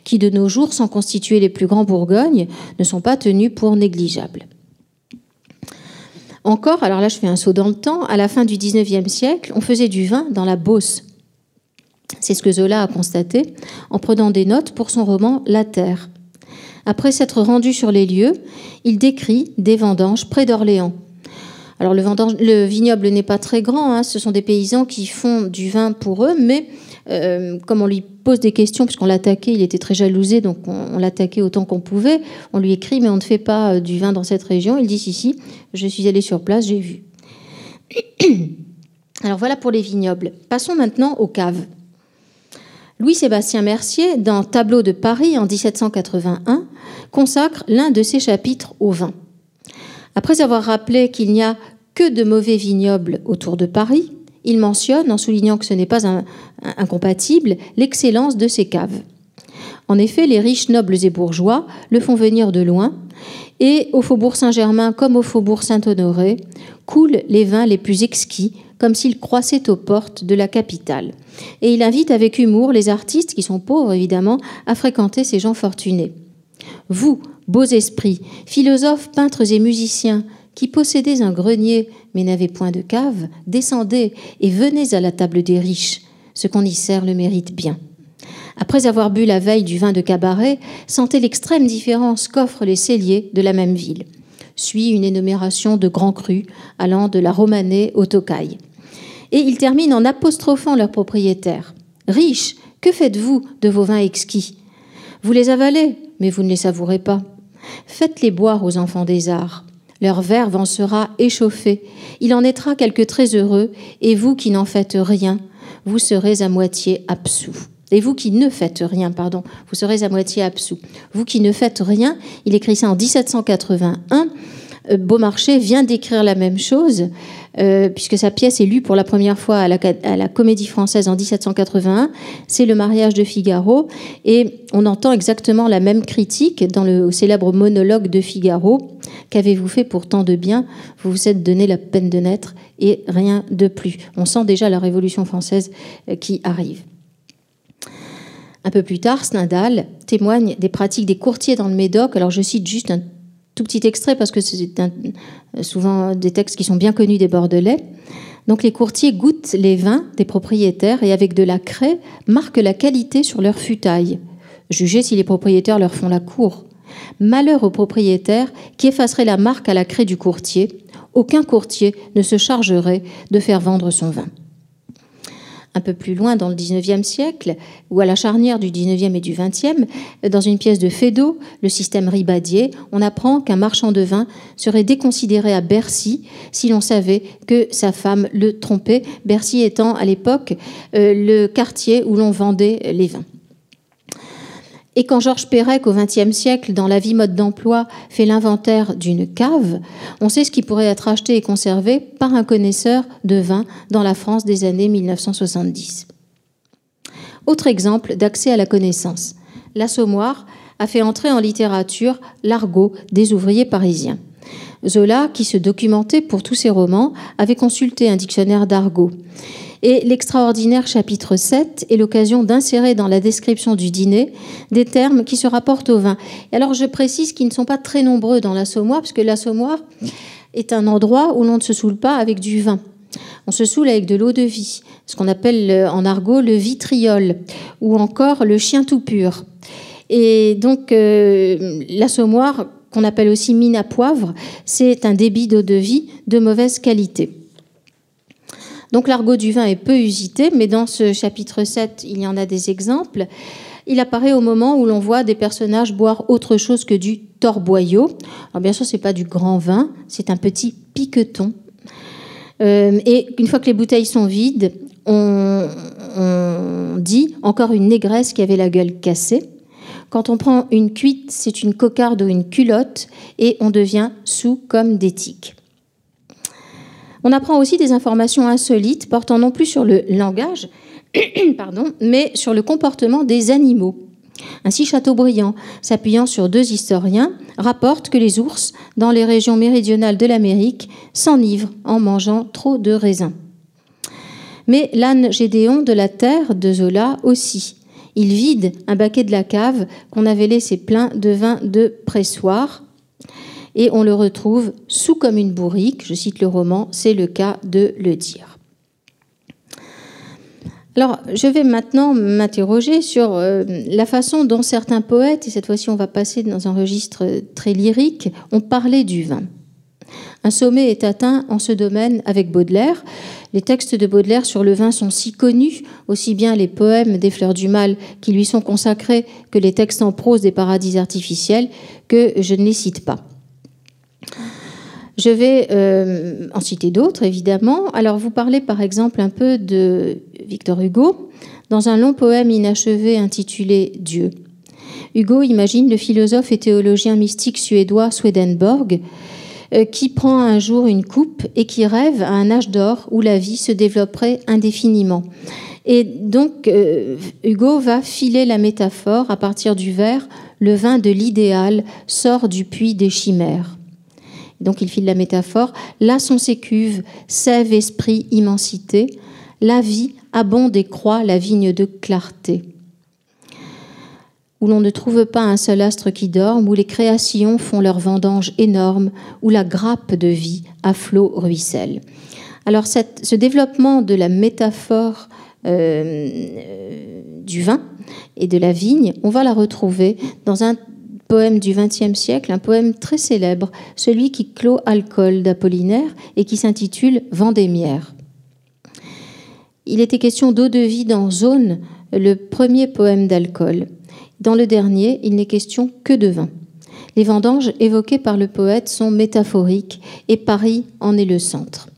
qui de nos jours, sans constituer les plus grands Bourgognes, ne sont pas tenus pour négligeables. Encore, alors là je fais un saut dans le temps, à la fin du 19e siècle, on faisait du vin dans la Beauce. C'est ce que Zola a constaté en prenant des notes pour son roman La Terre. Après s'être rendu sur les lieux, il décrit des vendanges près d'Orléans. Alors le, le vignoble n'est pas très grand, hein, ce sont des paysans qui font du vin pour eux, mais euh, comme on lui pose des questions, puisqu'on l'attaquait, il était très jalousé, donc on, l'attaquait autant qu'on pouvait, on lui écrit, mais on ne fait pas euh, du vin dans cette région. Il dit, si, si, je suis allé sur place, j'ai vu. Alors voilà pour les vignobles. Passons maintenant aux caves. Louis-Sébastien Mercier, dans Tableau de Paris en 1781, consacre l'un de ses chapitres au vin. Après avoir rappelé qu'il n'y a que de mauvais vignobles autour de Paris, il mentionne, en soulignant que ce n'est pas incompatible, l'excellence de ces caves. En effet, les riches nobles et bourgeois le font venir de loin, et au faubourg Saint-Germain comme au faubourg Saint-Honoré coulent les vins les plus exquis, comme s'ils croissaient aux portes de la capitale. Et il invite avec humour les artistes, qui sont pauvres évidemment, à fréquenter ces gens fortunés. Vous, beaux esprits, philosophes, peintres et musiciens, qui possédez un grenier mais n'avez point de cave, descendez et venez à la table des riches. Ce qu'on y sert le mérite bien. Après avoir bu la veille du vin de cabaret, sentez l'extrême différence qu'offrent les celliers de la même ville. Suit une énumération de grands crus allant de la Romanée au Tocaille. Et il termine en apostrophant leurs propriétaires. Riches, que faites-vous de vos vins exquis? Vous les avalez, mais vous ne les savourez pas. Faites-les boire aux enfants des arts. Leur verve en sera échauffé. Il en naîtra quelque très heureux, et vous qui n'en faites rien, vous serez à moitié absous. Et vous qui ne faites rien, pardon, vous serez à moitié absous. Vous qui ne faites rien, il écrit ça en 1781. Euh, Beaumarchais vient d'écrire la même chose, euh, puisque sa pièce est lue pour la première fois à la, Comédie Française en 1781. C'est le mariage de Figaro, et on entend exactement la même critique dans le célèbre monologue de Figaro. Qu'avez-vous fait pour tant de bien? Vous vous êtes donné la peine de naître et rien de plus. On sent déjà la Révolution française euh, qui arrive. Un peu plus tard, Stendhal témoigne des pratiques des courtiers dans le Médoc. Alors je cite juste un tout petit extrait parce que c'est souvent des textes qui sont bien connus des Bordelais. Donc les courtiers goûtent les vins des propriétaires et avec de la craie marquent la qualité sur leur futaille. Jugez si les propriétaires leur font la cour. Malheur aux propriétaires qui effacerait la marque à la craie du courtier. Aucun courtier ne se chargerait de faire vendre son vin un peu plus loin dans le 19e siècle, ou à la charnière du 19e et du 20e, dans une pièce de Feydeau, le système ribadier, on apprend qu'un marchand de vin serait déconsidéré à Bercy si l'on savait que sa femme le trompait, Bercy étant à l'époque euh, le quartier où l'on vendait les vins. Et quand Georges Perec, au XXe siècle, dans La vie mode d'emploi, fait l'inventaire d'une cave, on sait ce qui pourrait être acheté et conservé par un connaisseur de vin dans la France des années 1970. Autre exemple d'accès à la connaissance. L'Assommoir a fait entrer en littérature l'argot des ouvriers parisiens. Zola, qui se documentait pour tous ses romans, avait consulté un dictionnaire d'argot. Et l'extraordinaire chapitre 7 est l'occasion d'insérer dans la description du dîner des termes qui se rapportent au vin. Et alors je précise qu'ils ne sont pas très nombreux dans l'assommoir, parce que l'assommoir est un endroit où l'on ne se saoule pas avec du vin. On se saoule avec de l'eau de vie, ce qu'on appelle en argot le vitriol, ou encore le chien tout pur. Et donc euh, l'assommoir, appelle aussi mine à poivre, c'est un débit d'eau de vie de mauvaise qualité. Donc l'argot du vin est peu usité, mais dans ce chapitre 7, il y en a des exemples. Il apparaît au moment où l'on voit des personnages boire autre chose que du torboyau. Alors bien sûr, c'est pas du grand vin, c'est un petit piqueton. Euh, et une fois que les bouteilles sont vides, on dit encore une négresse qui avait la gueule cassée. Quand on prend une cuite, c'est une cocarde ou une culotte et on devient sous comme des tiques. On apprend aussi des informations insolites portant non plus sur le langage, mais sur le comportement des animaux. Ainsi, Chateaubriand, s'appuyant sur deux historiens, rapporte que les ours, dans les régions méridionales de l'Amérique, s'enivrent en mangeant trop de raisins. Mais l'âne Gédéon de la terre de Zola aussi. Il vide un baquet de la cave qu'on avait laissé plein de vin de pressoir et on le retrouve sous comme une bourrique, je cite le roman, c'est le cas de le dire. Alors, je vais maintenant m'interroger sur euh, la façon dont certains poètes, et cette fois-ci on va passer dans un registre très lyrique, ont parlé du vin. Un sommet est atteint en ce domaine avec Baudelaire. Les textes de Baudelaire sur le vin sont si connus, aussi bien les poèmes des fleurs du mal qui lui sont consacrés que les textes en prose des paradis artificiels, que je ne les cite pas. Je vais euh, en citer d'autres, évidemment. Alors, vous parlez par exemple un peu de Victor Hugo dans un long poème inachevé intitulé Dieu. Hugo imagine le philosophe et théologien mystique suédois Swedenborg qui prend un jour une coupe et qui rêve à un âge d'or où la vie se développerait indéfiniment. Et donc, euh, Hugo va filer la métaphore à partir du vers Le vin de l'idéal sort du puits des chimères. Donc, il file la métaphore Là sont ses cuves, sève, esprit, immensité. La vie abonde et croît la vigne de clarté où l'on ne trouve pas un seul astre qui dorme, où les créations font leur vendange énorme, où la grappe de vie à flot ruisselle. Alors ce développement de la métaphore euh, du vin et de la vigne, on va la retrouver dans un poème du XXe siècle, un poème très célèbre, celui qui clôt Alcool d'Apollinaire et qui s'intitule Vendémiaire. Il était question d'eau de vie dans Zone, le premier poème d'Alcool. Dans le dernier, il n'est question que de vin. Les vendanges évoquées par le poète sont métaphoriques et Paris en est le centre.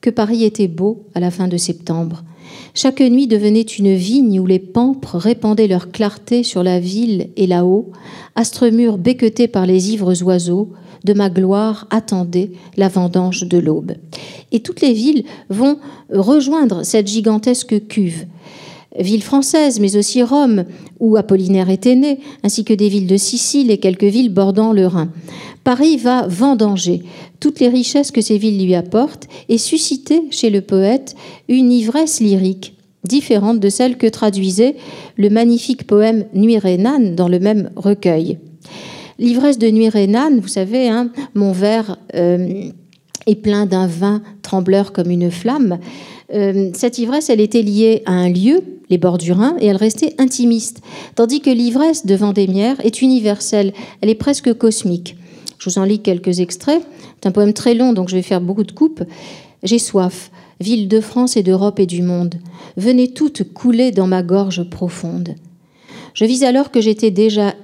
Que Paris était beau à la fin de septembre. Chaque nuit devenait une vigne où les pampres répandaient leur clarté sur la ville et là-haut, astre mur becqueté par les ivres oiseaux, de ma gloire attendait la vendange de l'aube. Et toutes les villes vont rejoindre cette gigantesque cuve villes françaises, mais aussi Rome, où Apollinaire était né, ainsi que des villes de Sicile et quelques villes bordant le Rhin. Paris va vendanger toutes les richesses que ces villes lui apportent et susciter chez le poète une ivresse lyrique différente de celle que traduisait le magnifique poème Nuit Rénane dans le même recueil. L'ivresse de Nuit Rénane, vous savez, hein, mon verre euh, est plein d'un vin trembleur comme une flamme. Euh, cette ivresse, elle était liée à un lieu, les bords du et elle restait intimiste. Tandis que l'ivresse de Vendémiaire est universelle, elle est presque cosmique. Je vous en lis quelques extraits. C'est un poème très long, donc je vais faire beaucoup de coupes. J'ai soif, ville de France et d'Europe et du monde. Venez toutes couler dans ma gorge profonde. Je vis alors que j'étais déjà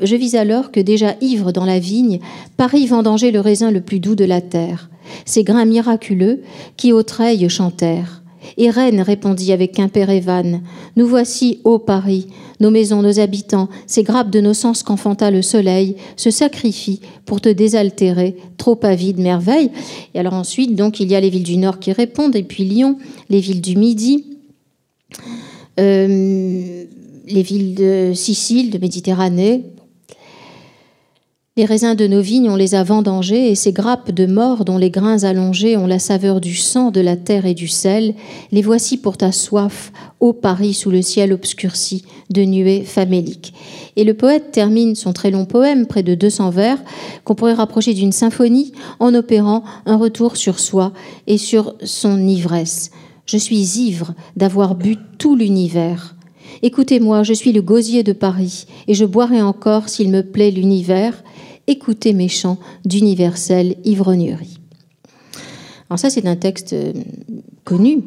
je vis alors que déjà ivre dans la vigne, Paris vendangeait le raisin le plus doux de la terre, ces grains miraculeux qui aux treilles chantèrent. Et Reine répondit avec Quimper Nous voici, ô Paris, nos maisons, nos habitants, ces grappes de nos sens qu'enfanta le soleil, se sacrifient pour te désaltérer, trop avide merveille. Et alors ensuite, donc, il y a les villes du Nord qui répondent, et puis Lyon, les villes du Midi. Euh, les villes de Sicile, de Méditerranée, les raisins de nos vignes, on les a vendangés, et ces grappes de mort dont les grains allongés ont la saveur du sang, de la terre et du sel, les voici pour ta soif, ô Paris sous le ciel obscurci de nuées faméliques. Et le poète termine son très long poème, près de 200 vers, qu'on pourrait rapprocher d'une symphonie, en opérant un retour sur soi et sur son ivresse. Je suis ivre d'avoir bu tout l'univers. Écoutez-moi, je suis le gosier de Paris, et je boirai encore, s'il me plaît, l'univers, écoutez mes chants d'universelle ivrognerie. Alors ça, c'est un texte euh, connu.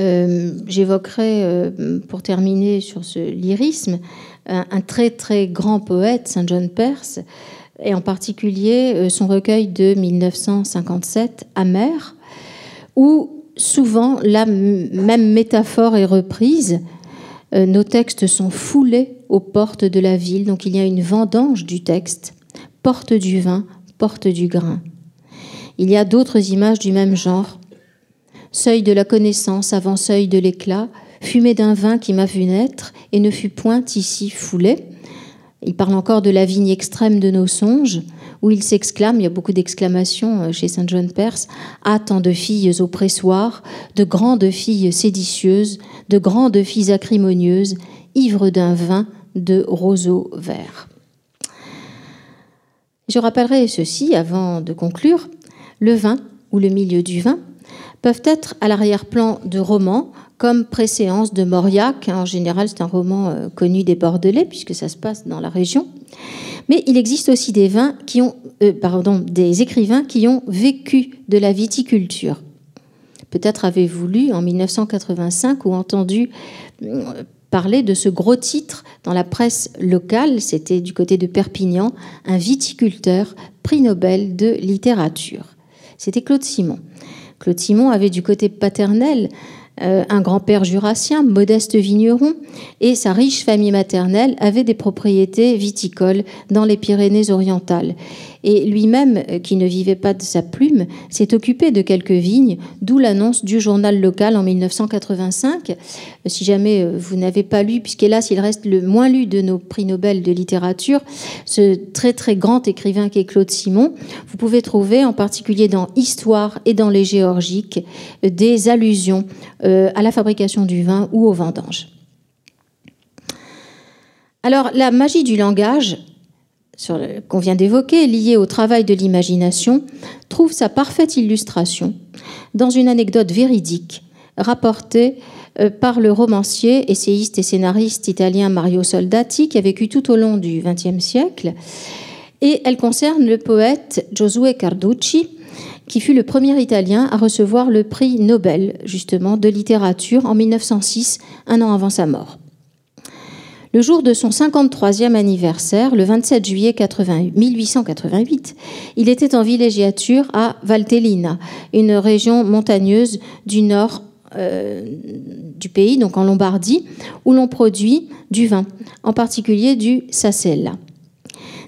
Euh, j'évoquerai, euh, pour terminer sur ce lyrisme, un, très très grand poète, Saint John Perse, et en particulier son recueil de 1957, Amer, où souvent la même métaphore est reprise. nos textes sont foulés aux portes de la ville. Donc il y a une vendange du texte, porte du vin, porte du grain. Il y a d'autres images du même genre. Seuil de la connaissance avant seuil de l'éclat, fumée d'un vin qui m'a vu naître et ne fut point ici foulé. Il parle encore de la vigne extrême de nos songes, où il s'exclame, il y a beaucoup d'exclamations euh, chez Saint John Perse, Ah, tant de filles oppressoires, de grandes filles séditieuses, de grandes filles acrimonieuses, ivres d'un vin de roseau vert. Je rappellerai ceci avant de conclure. Le vin ou le milieu du vin peuvent être à l'arrière-plan de romans comme Préséance de Mauriac. En général, c'est un roman euh, connu des Bordelais puisque ça se passe dans la région. Mais il existe aussi des vins qui ont, euh, pardon, des écrivains qui ont vécu de la viticulture. Peut-être avez-vous lu en 1985 ou entendu euh, parler de ce gros titre dans la presse locale, c'était du côté de Perpignan, un viticulteur prix Nobel de littérature. C'était Claude Simon. Claude Simon avait du côté paternel euh, un grand-père jurassien, modeste vigneron, et sa riche famille maternelle avait des propriétés viticoles dans les Pyrénées-Orientales. Et lui-même, euh, qui ne vivait pas de sa plume, s'est occupé de quelques vignes, d'où l'annonce du journal local en 1985. Euh, si jamais vous n'avez pas lu, puisqu'hélas il reste le moins lu de nos prix Nobel de littérature, ce très très grand écrivain qui est Claude Simon, vous pouvez trouver en particulier dans Histoire et dans les Géorgiques des allusions euh, à la fabrication du vin ou aux vendanges. Alors la magie du langage qu'on vient d'évoquer, liée au travail de l'imagination, trouve sa parfaite illustration dans une anecdote véridique rapportée euh, par le romancier, essayiste et scénariste italien Mario Soldati, qui a vécu tout au long du XXe siècle. Et elle concerne le poète Giosuè Carducci, qui fut le premier Italien à recevoir le prix Nobel, justement, de littérature en 1906, un an avant sa mort. Le jour de son 53e anniversaire, le 27 juillet 1888, il était en villégiature à Valtellina, une région montagneuse du nord euh, du pays, donc en Lombardie, où l'on produit du vin, en particulier du Sassella.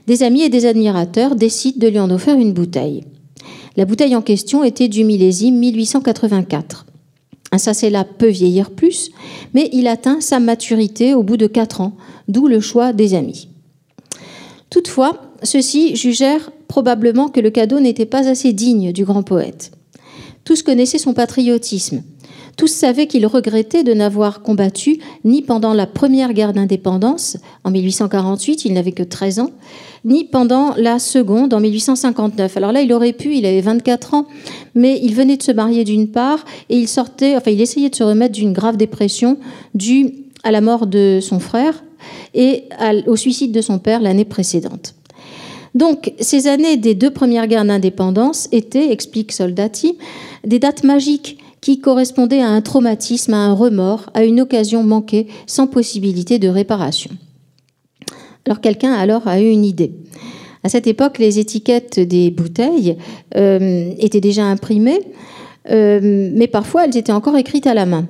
Des amis et des admirateurs décident de lui en offrir une bouteille. La bouteille en question était du millésime 1884. Un sacella peut vieillir plus, mais il atteint sa maturité au bout de quatre ans, d'où le choix des amis. Toutefois, ceux-ci jugèrent probablement que le cadeau n'était pas assez digne du grand poète. Tous connaissaient son patriotisme. Tous savaient qu'il regrettait de n'avoir combattu ni pendant la première guerre d'indépendance, en 1848, il n'avait que 13 ans, ni pendant la seconde en 1859. Alors là, il aurait pu, il avait 24 ans, mais il venait de se marier d'une part et il sortait, enfin, il essayait de se remettre d'une grave dépression due à la mort de son frère et au suicide de son père l'année précédente. Donc, ces années des deux premières guerres d'indépendance étaient, explique Soldati, des dates magiques qui correspondaient à un traumatisme, à un remords, à une occasion manquée sans possibilité de réparation. Alors quelqu'un alors a eu une idée. À cette époque, les étiquettes des bouteilles euh, étaient déjà imprimées, euh, mais parfois elles étaient encore écrites à la main.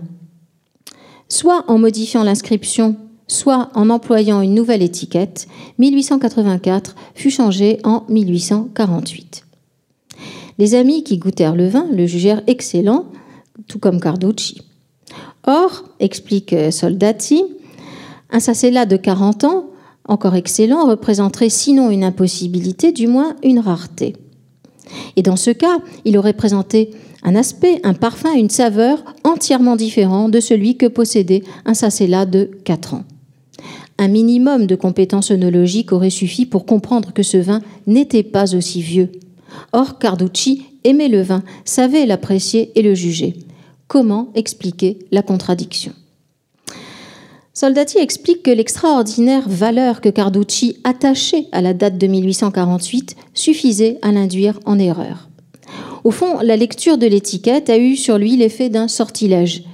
Soit en modifiant l'inscription, soit en employant une nouvelle étiquette, 1884 fut changé en 1848. Les amis qui goûtèrent le vin le jugèrent excellent, tout comme Carducci. Or, explique Soldati, un sacella de 40 ans encore excellent, représenterait sinon une impossibilité, du moins une rareté. Et dans ce cas, il aurait présenté un aspect, un parfum, une saveur entièrement différent de celui que possédait un sacella de 4 ans. Un minimum de compétences œnologiques aurait suffi pour comprendre que ce vin n'était pas aussi vieux. Or, Carducci aimait le vin, savait l'apprécier et le juger. Comment expliquer la contradiction Soldati explique que l'extraordinaire valeur que Carducci attachait à la date de 1848 suffisait à l'induire en erreur. Au fond, la lecture de l'étiquette a eu sur lui l'effet d'un sortilège.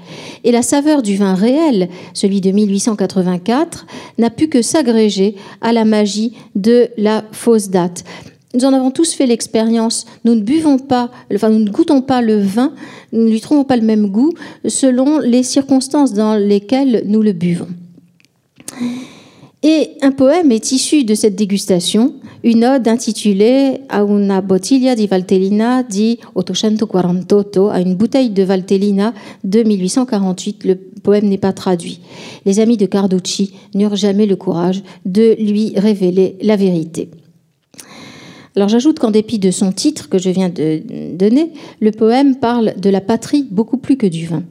Et la saveur du vin réel, celui de 1884, n'a pu que s'agréger à la magie de la fausse date. Nous en avons tous fait l'expérience. Nous ne buvons pas, enfin, nous ne goûtons pas le vin, nous ne lui trouvons pas le même goût selon les circonstances dans lesquelles nous le buvons. Et un poème est issu de cette dégustation, une ode intitulée A una bottiglia di Valtellina di 848, à une bouteille de Valtellina de 1848. Le poème n'est pas traduit. Les amis de Carducci n'eurent jamais le courage de lui révéler la vérité. Alors j'ajoute qu'en dépit de son titre que je viens de donner, le poème parle de la patrie beaucoup plus que du vin.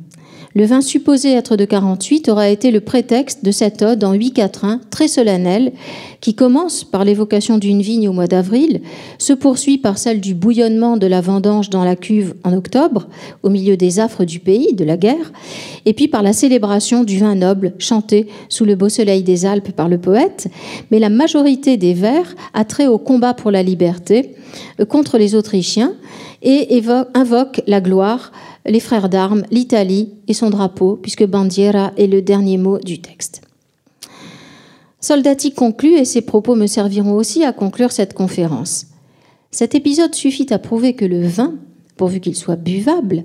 Le vin supposé être de 48 aura été le prétexte de cette ode en 8 quatrains très solennelle qui commence par l'évocation d'une vigne au mois d'avril, se poursuit par celle du bouillonnement de la vendange dans la cuve en octobre, au milieu des affres du pays, de la guerre, et puis par la célébration du vin noble chanté sous le beau soleil des Alpes par le poète. Mais la majorité des vers a trait au combat pour la liberté euh, contre les Autrichiens et invoque la gloire les frères d'armes, l'Italie et son drapeau, puisque bandiera est le dernier mot du texte. Soldati conclut, et ses propos me serviront aussi à conclure cette conférence. Cet épisode suffit à prouver que le vin, pourvu qu'il soit buvable,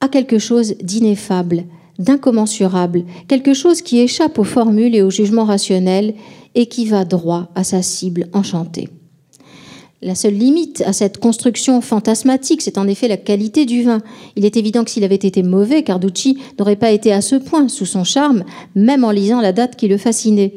a quelque chose d'ineffable, d'incommensurable, quelque chose qui échappe aux formules et aux jugements rationnels et qui va droit à sa cible enchantée. La seule limite à cette construction fantasmatique, c'est en effet la qualité du vin. Il est évident que s'il avait été mauvais, Carducci n'aurait pas été à ce point sous son charme, même en lisant la date qui le fascinait.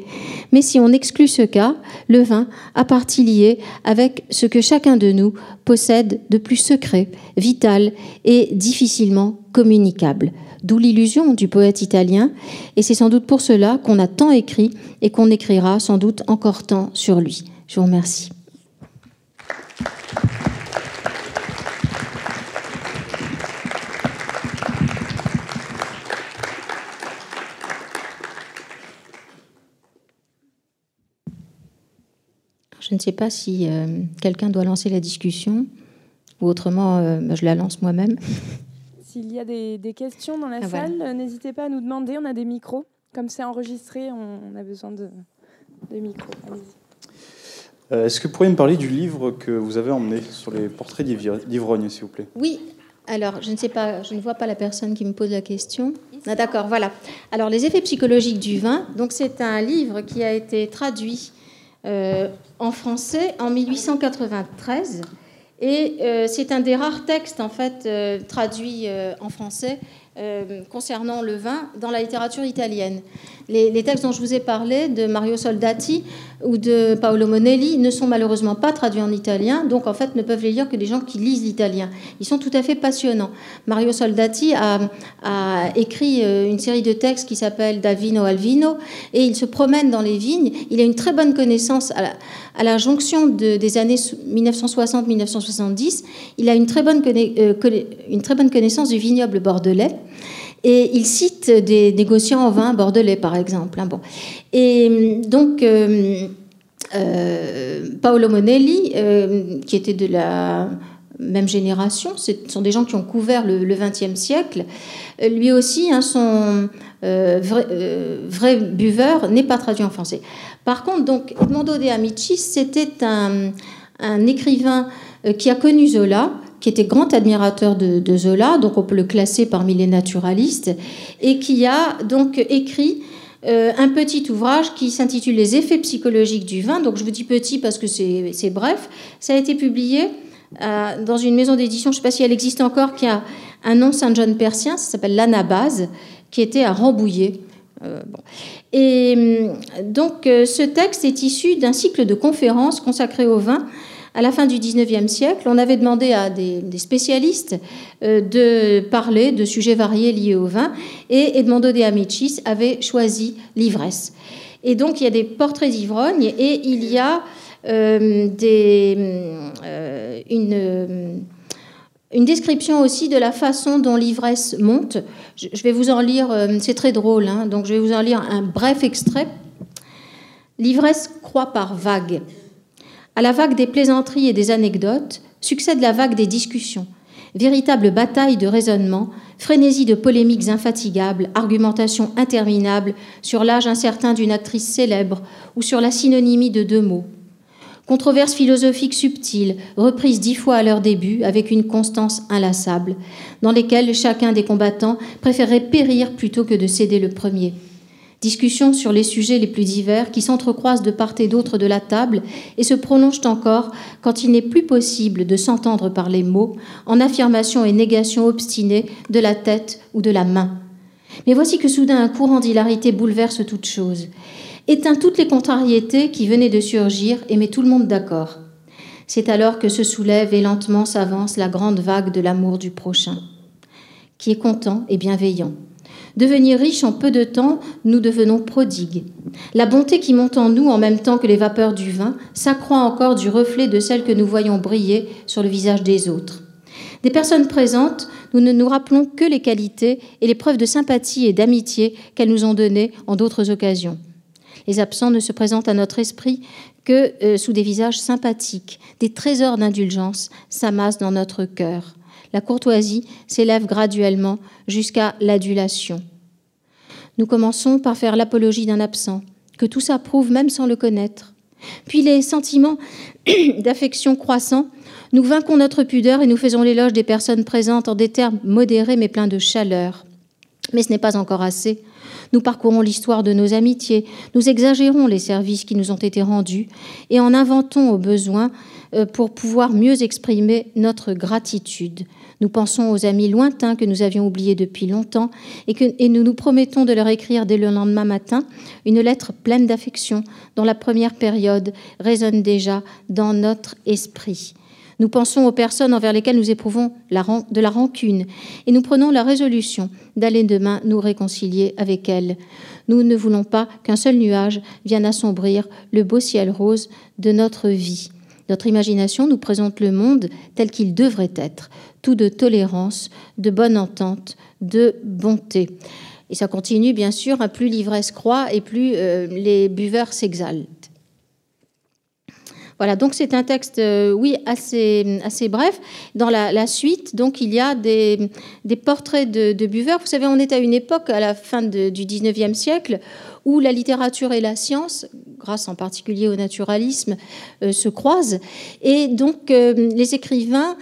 Mais si on exclut ce cas, le vin a partie liée avec ce que chacun de nous possède de plus secret, vital et difficilement communicable. D'où l'illusion du poète italien, et c'est sans doute pour cela qu'on a tant écrit et qu'on écrira sans doute encore tant sur lui. Je vous remercie. Je ne sais pas si euh, quelqu'un doit lancer la discussion ou autrement, euh, bah, je la lance moi-même. S'il y a des, questions dans la ah, salle, n'hésitez pas à nous demander. On a des micros. Comme c'est enregistré, on, a besoin de, de micros. Euh, est-ce que vous pourriez me parler du livre que vous avez emmené sur les portraits d'ivrogne, s'il vous plaît? Oui. Alors, je ne sais pas, je ne vois pas la personne qui me pose la question. Ah, D'accord, voilà. Alors, les effets psychologiques du vin. Donc, c'est un livre qui a été traduit euh, en français en 1893. Et euh, c'est un des rares textes en fait traduits en français euh, concernant le vin dans la littérature italienne. Les, textes dont je vous ai parlé, de Mario Soldati ou de Paolo Monelli, ne sont malheureusement pas traduits en italien, donc en fait ne peuvent les lire que des gens qui lisent l'italien. Ils sont tout à fait passionnants. Mario Soldati a, écrit euh, une série de textes qui s'appelle Davino Alvino, et il se promène dans les vignes. Il a une très bonne connaissance à la, jonction des années 1960-1970. Il a euh, une très bonne connaissance du vignoble bordelais. Et il cite des négociants en vin bordelais, par exemple. Hein, bon. Et donc, euh, euh, Paolo Monelli, euh, qui était de la même génération, ce sont des gens qui ont couvert le XXe siècle, lui aussi, hein, son vrai, buveur n'est pas traduit en français. Par contre, donc, Edmondo de Amicis, c'était un écrivain qui a connu Zola, qui était grand admirateur de, Zola, donc on peut le classer parmi les naturalistes, et qui a donc écrit euh, un petit ouvrage qui s'intitule Les effets psychologiques du vin. Donc je vous dis petit parce que c'est bref. Ça a été publié euh, dans une maison d'édition, je ne sais pas si elle existe encore, qui a un nom Saint-John persien, ça s'appelle l'Anabase, qui était à Rambouillet. Euh, et donc ce texte est issu d'un cycle de conférences consacré au vin à la fin du XIXe siècle, on avait demandé à des, spécialistes euh, de parler de sujets variés liés au vin, et Edmondo de Amicis avait choisi l'ivresse. Et donc il y a des portraits d'ivrognes, et il y a euh, euh, une, une description aussi de la façon dont l'ivresse monte. Je, vais vous en lire, c'est très drôle, hein, donc je vais vous en lire un bref extrait. L'ivresse croît par vagues. À la vague des plaisanteries et des anecdotes succède la vague des discussions, véritable bataille de raisonnement, frénésie de polémiques infatigables, argumentation interminable sur l'âge incertain d'une actrice célèbre ou sur la synonymie de deux mots. Controverses philosophiques subtiles, reprises dix fois à leur début avec une constance inlassable, dans lesquelles chacun des combattants préférait périr plutôt que de céder le premier. Discussions sur les sujets les plus divers qui s'entrecroisent de part et d'autre de la table et se prolongent encore quand il n'est plus possible de s'entendre par les mots, en affirmation et négation obstinée de la tête ou de la main. Mais voici que soudain un courant d'hilarité bouleverse toute chose, éteint toutes les contrariétés qui venaient de surgir et met tout le monde d'accord. C'est alors que se soulève et lentement s'avance la grande vague de l'amour du prochain. qui est content et bienveillant. Devenir riche en peu de temps, nous devenons prodigues. La bonté qui monte en nous en même temps que les vapeurs du vin s'accroît encore du reflet de celle que nous voyons briller sur le visage des autres. Des personnes présentes, nous ne nous rappelons que les qualités et les preuves de sympathie et d'amitié qu'elles nous ont données en d'autres occasions. Les absents ne se présentent à notre esprit que euh, sous des visages sympathiques. Des trésors d'indulgence s'amassent dans notre cœur. La courtoisie s'élève graduellement jusqu'à l'adulation. Nous commençons par faire l'apologie d'un absent, que tout s'approuve même sans le connaître. Puis les sentiments d'affection croissants, nous vainquons notre pudeur et nous faisons l'éloge des personnes présentes en des termes modérés mais pleins de chaleur. Mais ce n'est pas encore assez. Nous parcourons l'histoire de nos amitiés, nous exagérons les services qui nous ont été rendus et en inventons au besoin euh, pour pouvoir mieux exprimer notre gratitude. Nous pensons aux amis lointains que nous avions oubliés depuis longtemps et, nous nous promettons de leur écrire dès le lendemain matin une lettre pleine d'affection dont la première période résonne déjà dans notre esprit. Nous pensons aux personnes envers lesquelles nous éprouvons de la rancune et nous prenons la résolution d'aller demain nous réconcilier avec elles. Nous ne voulons pas qu'un seul nuage vienne assombrir le beau ciel rose de notre vie. Notre imagination nous présente le monde tel qu'il devrait être, tout de tolérance, de bonne entente, de bonté. Et ça continue, bien sûr, plus l'ivresse croît et plus euh, les buveurs s'exaltent. Voilà, donc c'est un texte, euh, oui, assez, assez bref. Dans la, suite, donc il y a des, des portraits de, buveurs. Vous savez, on est à une époque, à la fin du 19e siècle, où la littérature et la science, grâce en particulier au naturalisme, euh, se croisent. Et donc euh, les écrivains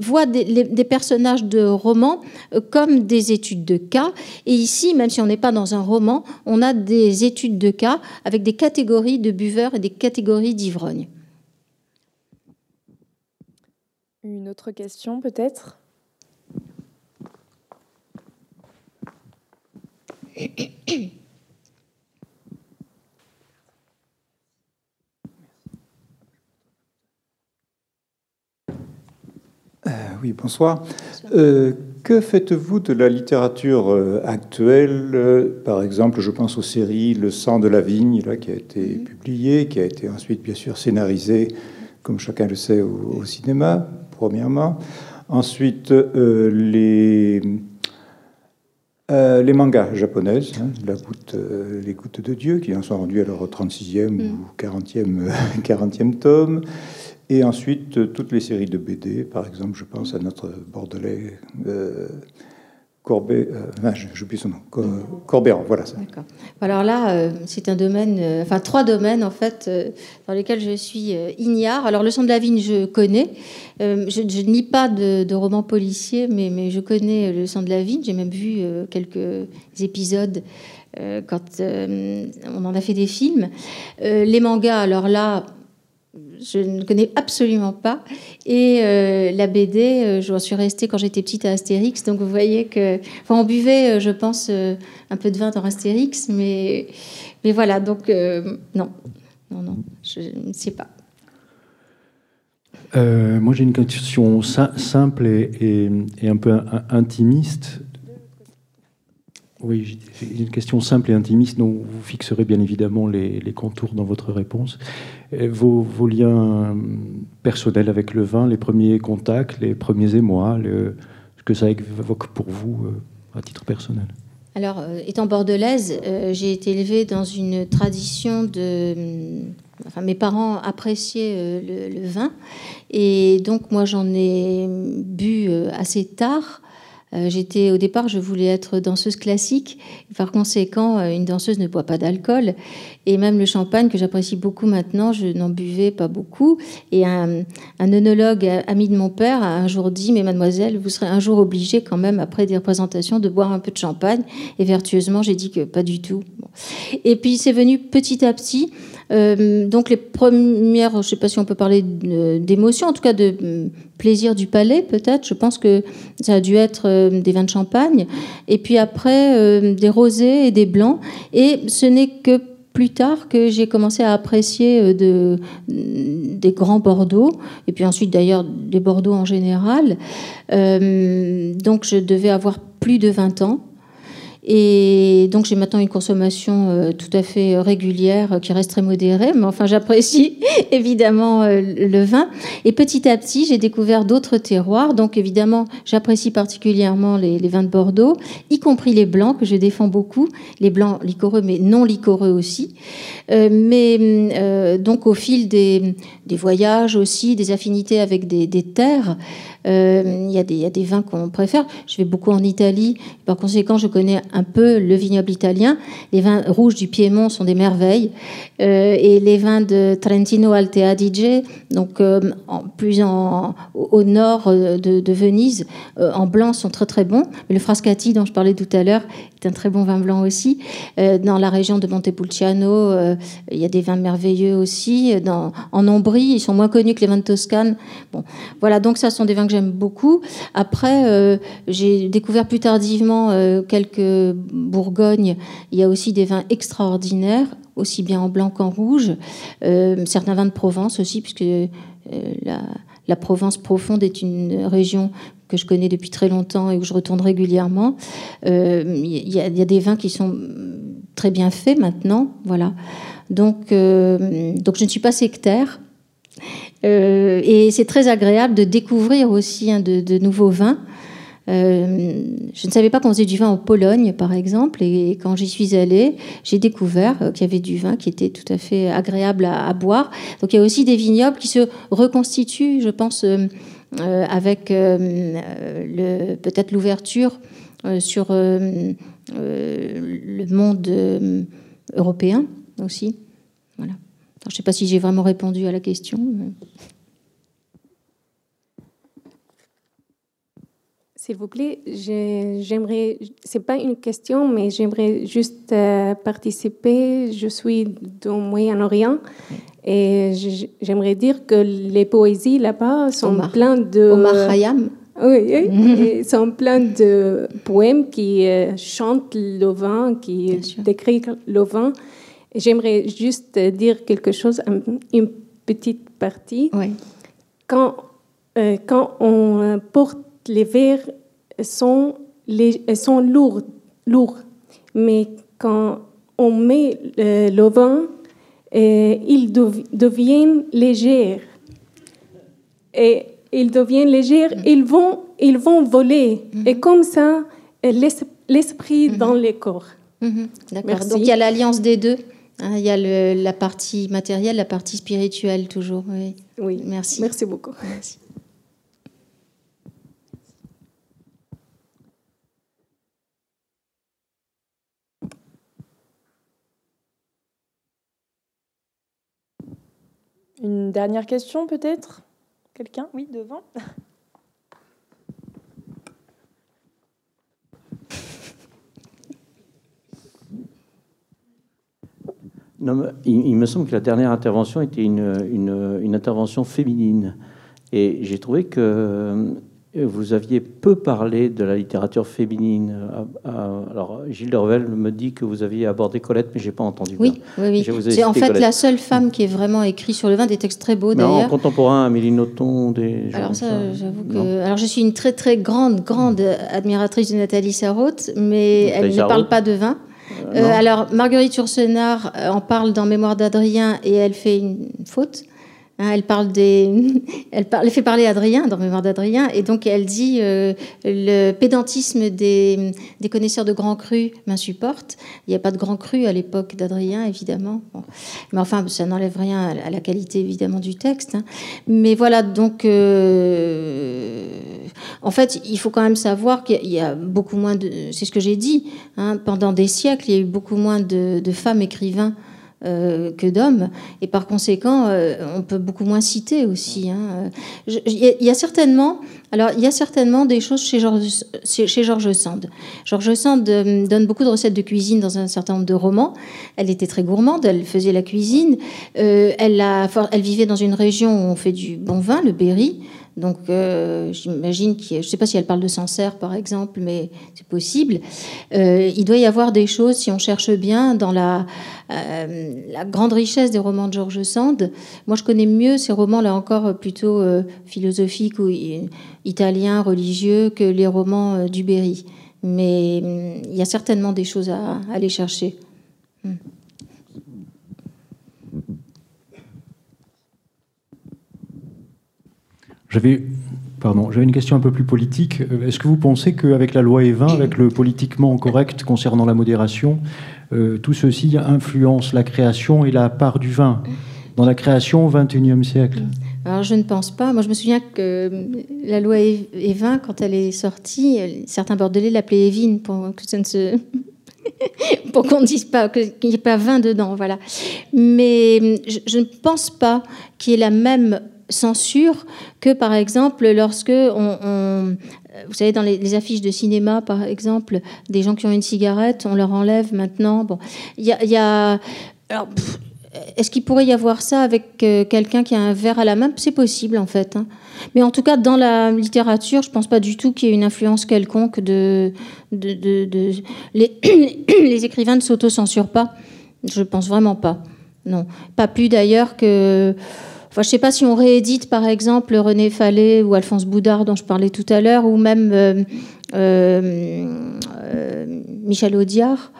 voit des, personnages de romans euh, comme des études de cas. Et ici, même si on n'est pas dans un roman, on a des études de cas avec des catégories de buveurs et des catégories d'ivrognes. Une autre question peut-être? Euh, oui, bonsoir. Euh, que faites-vous de la littérature euh, actuelle? Par exemple, je pense aux séries Le sang de la vigne, là, qui a été mhm. publié, qui a été ensuite, bien sûr, scénarisé, comme chacun le sait, au, cinéma, premièrement. Ensuite, les, les mangas japonaises, hein, la goutte, Les gouttes de Dieu, qui en sont rendus à leur 36e mhm. ou 40e, 40e tome. Et ensuite, euh, toutes les séries de BD, par exemple, je pense à notre Bordelais euh, Corbet, euh, j'oublie son nom, Corbéran, voilà ça. Alors là, euh, c'est un domaine, enfin trois domaines en fait, dans lesquels je suis ignare. Alors le son de la vigne, je connais. je, je, ne lis pas de, de romans policiers, mais, mais, je connais le son de la vigne. J'ai même vu quelques épisodes quand on en a fait des films. les mangas, alors là, je ne connais absolument pas. Et euh, la BD, euh, je suis restée quand j'étais petite à Astérix. Donc vous voyez que. Enfin, on buvait, euh, je pense, un peu de vin dans Astérix. Mais, mais voilà, donc non. Non, non, je ne sais pas. moi, j'ai une question simple et, un peu intimiste. Oui, j'ai une question simple et intimiste dont vous fixerez bien évidemment les, contours dans votre réponse. Vos, liens personnels avec le vin, les premiers contacts, les premiers émois, ce que ça évoque pour vous euh, à titre personnel? Alors, euh, étant bordelaise, euh, j'ai été élevée dans une tradition de... Enfin, mes parents appréciaient le, vin et donc moi j'en ai bu assez tard. Euh, j'étais au départ, je voulais être danseuse classique. Par conséquent, euh, une danseuse ne boit pas d'alcool. Et même le champagne, que j'apprécie beaucoup maintenant, je n'en buvais pas beaucoup. Et un, un ami de mon père a un jour dit Mais mademoiselle, vous serez un jour obligée, quand même, après des représentations, de boire un peu de champagne. Et vertueusement, j'ai dit que pas du tout. Et puis, c'est venu petit à petit. Euh, donc les premières, je ne sais pas si on peut parler d'émotion, en tout cas de plaisir du palais peut-être. Je pense que ça a dû être euh, des vins de champagne. Et puis après, euh, des rosés et des blancs. Et ce n'est que plus tard que j'ai commencé à apprécier de, des grands Bordeaux, et puis ensuite d'ailleurs des Bordeaux en général. donc je devais avoir plus de 20 ans. Et donc j'ai maintenant une consommation euh, tout à fait régulière euh, qui reste très modérée, mais enfin j'apprécie évidemment euh, le vin. Et petit à petit j'ai découvert d'autres terroirs, donc évidemment j'apprécie particulièrement les, vins de Bordeaux, y compris les blancs que je défends beaucoup, les blancs liquoreux mais non liquoreux aussi. mais donc au fil des, voyages aussi, des affinités avec des terres, il y, a des vins qu'on préfère. Je vais beaucoup en Italie, par conséquent je connais un peu le vignoble italien. Les vins rouges du Piémont sont des merveilles. Euh, et les vins de Trentino Alte Adige, donc euh, plus au nord euh, de, Venise, en blanc sont très très bons. le Frascati dont je parlais tout à l'heure est un très bon vin blanc aussi. dans la région de Montepulciano, il y a des vins merveilleux aussi. En Ombrie, ils sont moins connus que les vins de Toscane. Bon, voilà, donc ça sont des vins que j'aime beaucoup. Après, j'ai découvert plus tardivement quelques Bourgogne, il y a aussi des vins extraordinaires, aussi bien en blanc qu'en rouge. Euh, certains vins de Provence aussi, puisque euh, la, Provence profonde est une région que je connais depuis très longtemps et où je retourne régulièrement. Euh, il y, a des vins qui sont très bien faits maintenant, voilà. Donc, donc je ne suis pas sectaire. Et c'est très agréable de découvrir aussi hein, de, nouveaux vins. Euh, je ne savais pas qu'on faisait du vin en Pologne, par exemple, et quand j'y suis allée, j'ai découvert euh, qu'il y avait du vin qui était tout à fait agréable à, boire. Donc il y a aussi des vignobles qui se reconstituent, je pense, euh, avec peut-être l'ouverture sur le monde européen aussi. Voilà. je ne sais pas si j'ai vraiment répondu à la question. S'il vous plaît, j'aimerais, c'est pas une question, mais j'aimerais juste euh, participer. Je suis du Moyen-Orient et j'aimerais dire que les poésies là-bas sont pleines de. Omar Khayyam. Oui, oui sont plein de poèmes qui euh, chantent le vin, qui décrivent le vin. J'aimerais juste dire quelque chose, une petite partie. Oui. Quand, euh, quand on porte les verres sont, les, sont lourds, lourds, mais quand on met euh, le vin, euh, ils deviennent légers. Et ils deviennent légers, ils vont, ils vont voler. Mm-hmm. Et comme ça, l'esprit mm-hmm. dans les corps. Mm-hmm. D'accord. Donc il y a l'alliance des deux. Hein, il y a la partie matérielle, la partie spirituelle toujours. Oui. oui. Merci. Merci beaucoup. Merci. Une dernière question peut-être? Quelqu'un? Oui, devant. Non, il, me semble que la dernière intervention était une, une, une intervention féminine. Et j'ai trouvé que vous aviez peu parlé de la littérature féminine. Alors, Gilles Dervel me dit que vous aviez abordé Colette, mais j'ai pas entendu. Oui, oui, oui. C'est en fait la seule femme qui est vraiment écrit sur le vin, des textes très beaux d'ailleurs. contemporain, Amélie Nothomb, des. Alors ça, j'avoue que. Alors je suis une très très grande grande admiratrice de Nathalie Sarraute, mais elle ne parle pas de vin. Euh, euh, alors Marguerite Yourcenar euh, en parle dans Mémoire d'Adrien et elle fait une faute. Hein, elle parle des, elle, fait parler Adrien dans Mémoire d'Adrien, et donc elle dit euh, le pédantisme des, des, connaisseurs de grands crus m'insupporte. Il n'y a pas de grands crus à l'époque d'Adrien, évidemment. Mais enfin, ça n'enlève rien à la qualité évidemment du texte. Hein. Mais voilà, donc euh, en fait, il faut quand même savoir qu'il y a beaucoup moins de, c'est ce que j'ai dit, hein, pendant des siècles, il y a eu beaucoup moins de, de femmes écrivains euh, que d'hommes. Et par conséquent, euh, on peut beaucoup moins citer aussi. Hein. Il y, a certainement, alors il y a certainement des choses chez Georges chez George Sand. George Sand euh, donne beaucoup de recettes de cuisine dans un certain nombre de romans. Elle était très gourmande, elle faisait la cuisine. elle, a, elle vivait dans une région où on fait du bon vin, le Berry. Donc j'imagine, je ne sais pas si elle parle de Sancerre par exemple, mais c'est possible. il doit y avoir des choses, si on cherche bien, dans la, la grande richesse des romans de George Sand. Moi je connais mieux ces romans là encore plutôt philosophiques ou italiens, religieux, que les romans du Berry. Mais hum, il y a certainement des choses à, aller chercher. Hum. J'avais Pardon, j'avais une question un peu plus politique. Euh, est-ce que vous pensez qu'avec la loi E20, avec le politiquement correct concernant la modération, euh, tout ceci influence la création et la part du vin dans la création au XXIe siècle? Alors je ne pense pas. Moi je me souviens que euh, la loi Evin, quand elle est sortie, certains Bordelais l'appelaient Evine pour que ça ne se pour qu'on ne dise pas qu'il n'y ait pas vin dedans, voilà. Mais je, ne pense pas qu'il y ait la même censure que par exemple lorsque on, vous savez dans les, affiches de cinéma par exemple des gens qui ont une cigarette on leur enlève maintenant bon il y a, alors, est-ce qu'il pourrait y avoir ça avec euh, quelqu'un qui a un verre à la main? C'est possible en fait. Hein. Mais en tout cas, dans la littérature, je ne pense pas du tout qu'il y ait une influence quelconque de... Les... écrivains ne s'auto-censurent pas. Je ne pense vraiment pas. Non. Pas plus d'ailleurs que... Je ne sais pas si on réédite par exemple René Fallet ou Alphonse Boudard dont je parlais tout à l'heure, ou même euh, euh, Michel Audiard.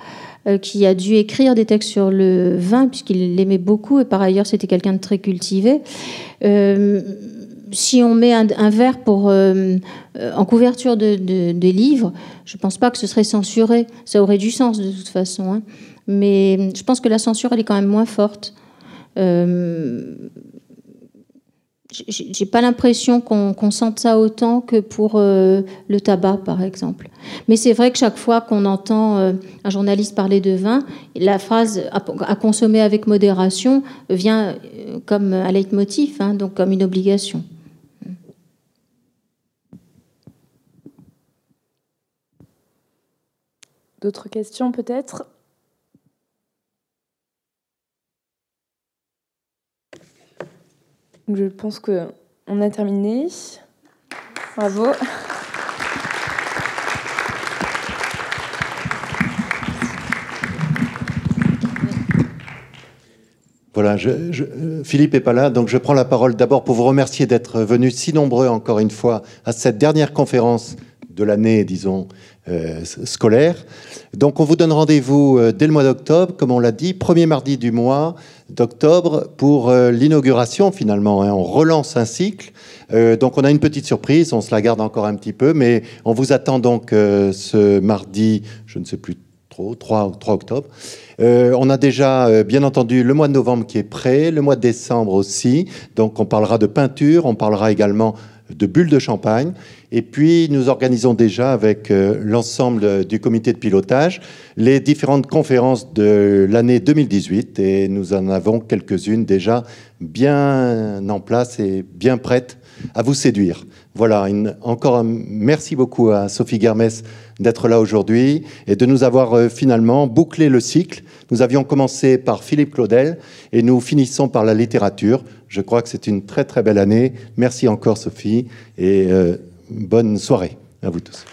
Euh, qui a dû écrire des textes sur le vin, puisqu'il l'aimait beaucoup, et par ailleurs c'était quelqu'un de très cultivé. Si on met un, verre en couverture de, des livres, je ne pense pas que ce serait censuré. Ça aurait du sens de toute façon. Hein. Mais je pense que la censure, elle est quand même moins forte j'ai pas l'impression qu'on sente ça autant que pour euh, le tabac, par exemple. Mais c'est vrai que chaque fois qu'on entend euh, un journaliste parler de vin, la phrase à, consommer avec modération vient euh, comme un leitmotiv, hein, donc comme une obligation. D'autres questions peut-être? Je pense qu'on a terminé. Bravo. Voilà, Philippe n'est pas là, donc je prends la parole d'abord pour vous remercier d'être venus si nombreux encore une fois à cette dernière conférence de l'année, disons, euh, scolaire. Donc on vous donne rendez-vous euh, dès le mois d'octobre, comme on l'a dit, premier mardi du mois d'octobre pour euh, l'inauguration finalement. Hein. On relance un cycle. donc on a une petite surprise, on se la garde encore un petit peu, mais on vous attend donc ce mardi, je ne sais plus trop, 3, 3 octobre. on a déjà, bien entendu, le mois de novembre qui est prêt, le mois de décembre aussi. Donc on parlera de peinture, on parlera également de bulles de champagne. Et puis, nous organisons déjà avec euh, l'ensemble du comité de pilotage les différentes conférences de l'année 2018 et nous en avons quelques-unes déjà bien en place et bien prêtes à vous séduire. Voilà, encore un merci beaucoup à Sophie Germès d'être là aujourd'hui et de nous avoir euh, finalement bouclé le cycle. Nous avions commencé par Philippe Claudel et nous finissons par la littérature. Je crois que c'est une très très belle année. Merci encore Sophie et euh, bonne soirée à vous tous.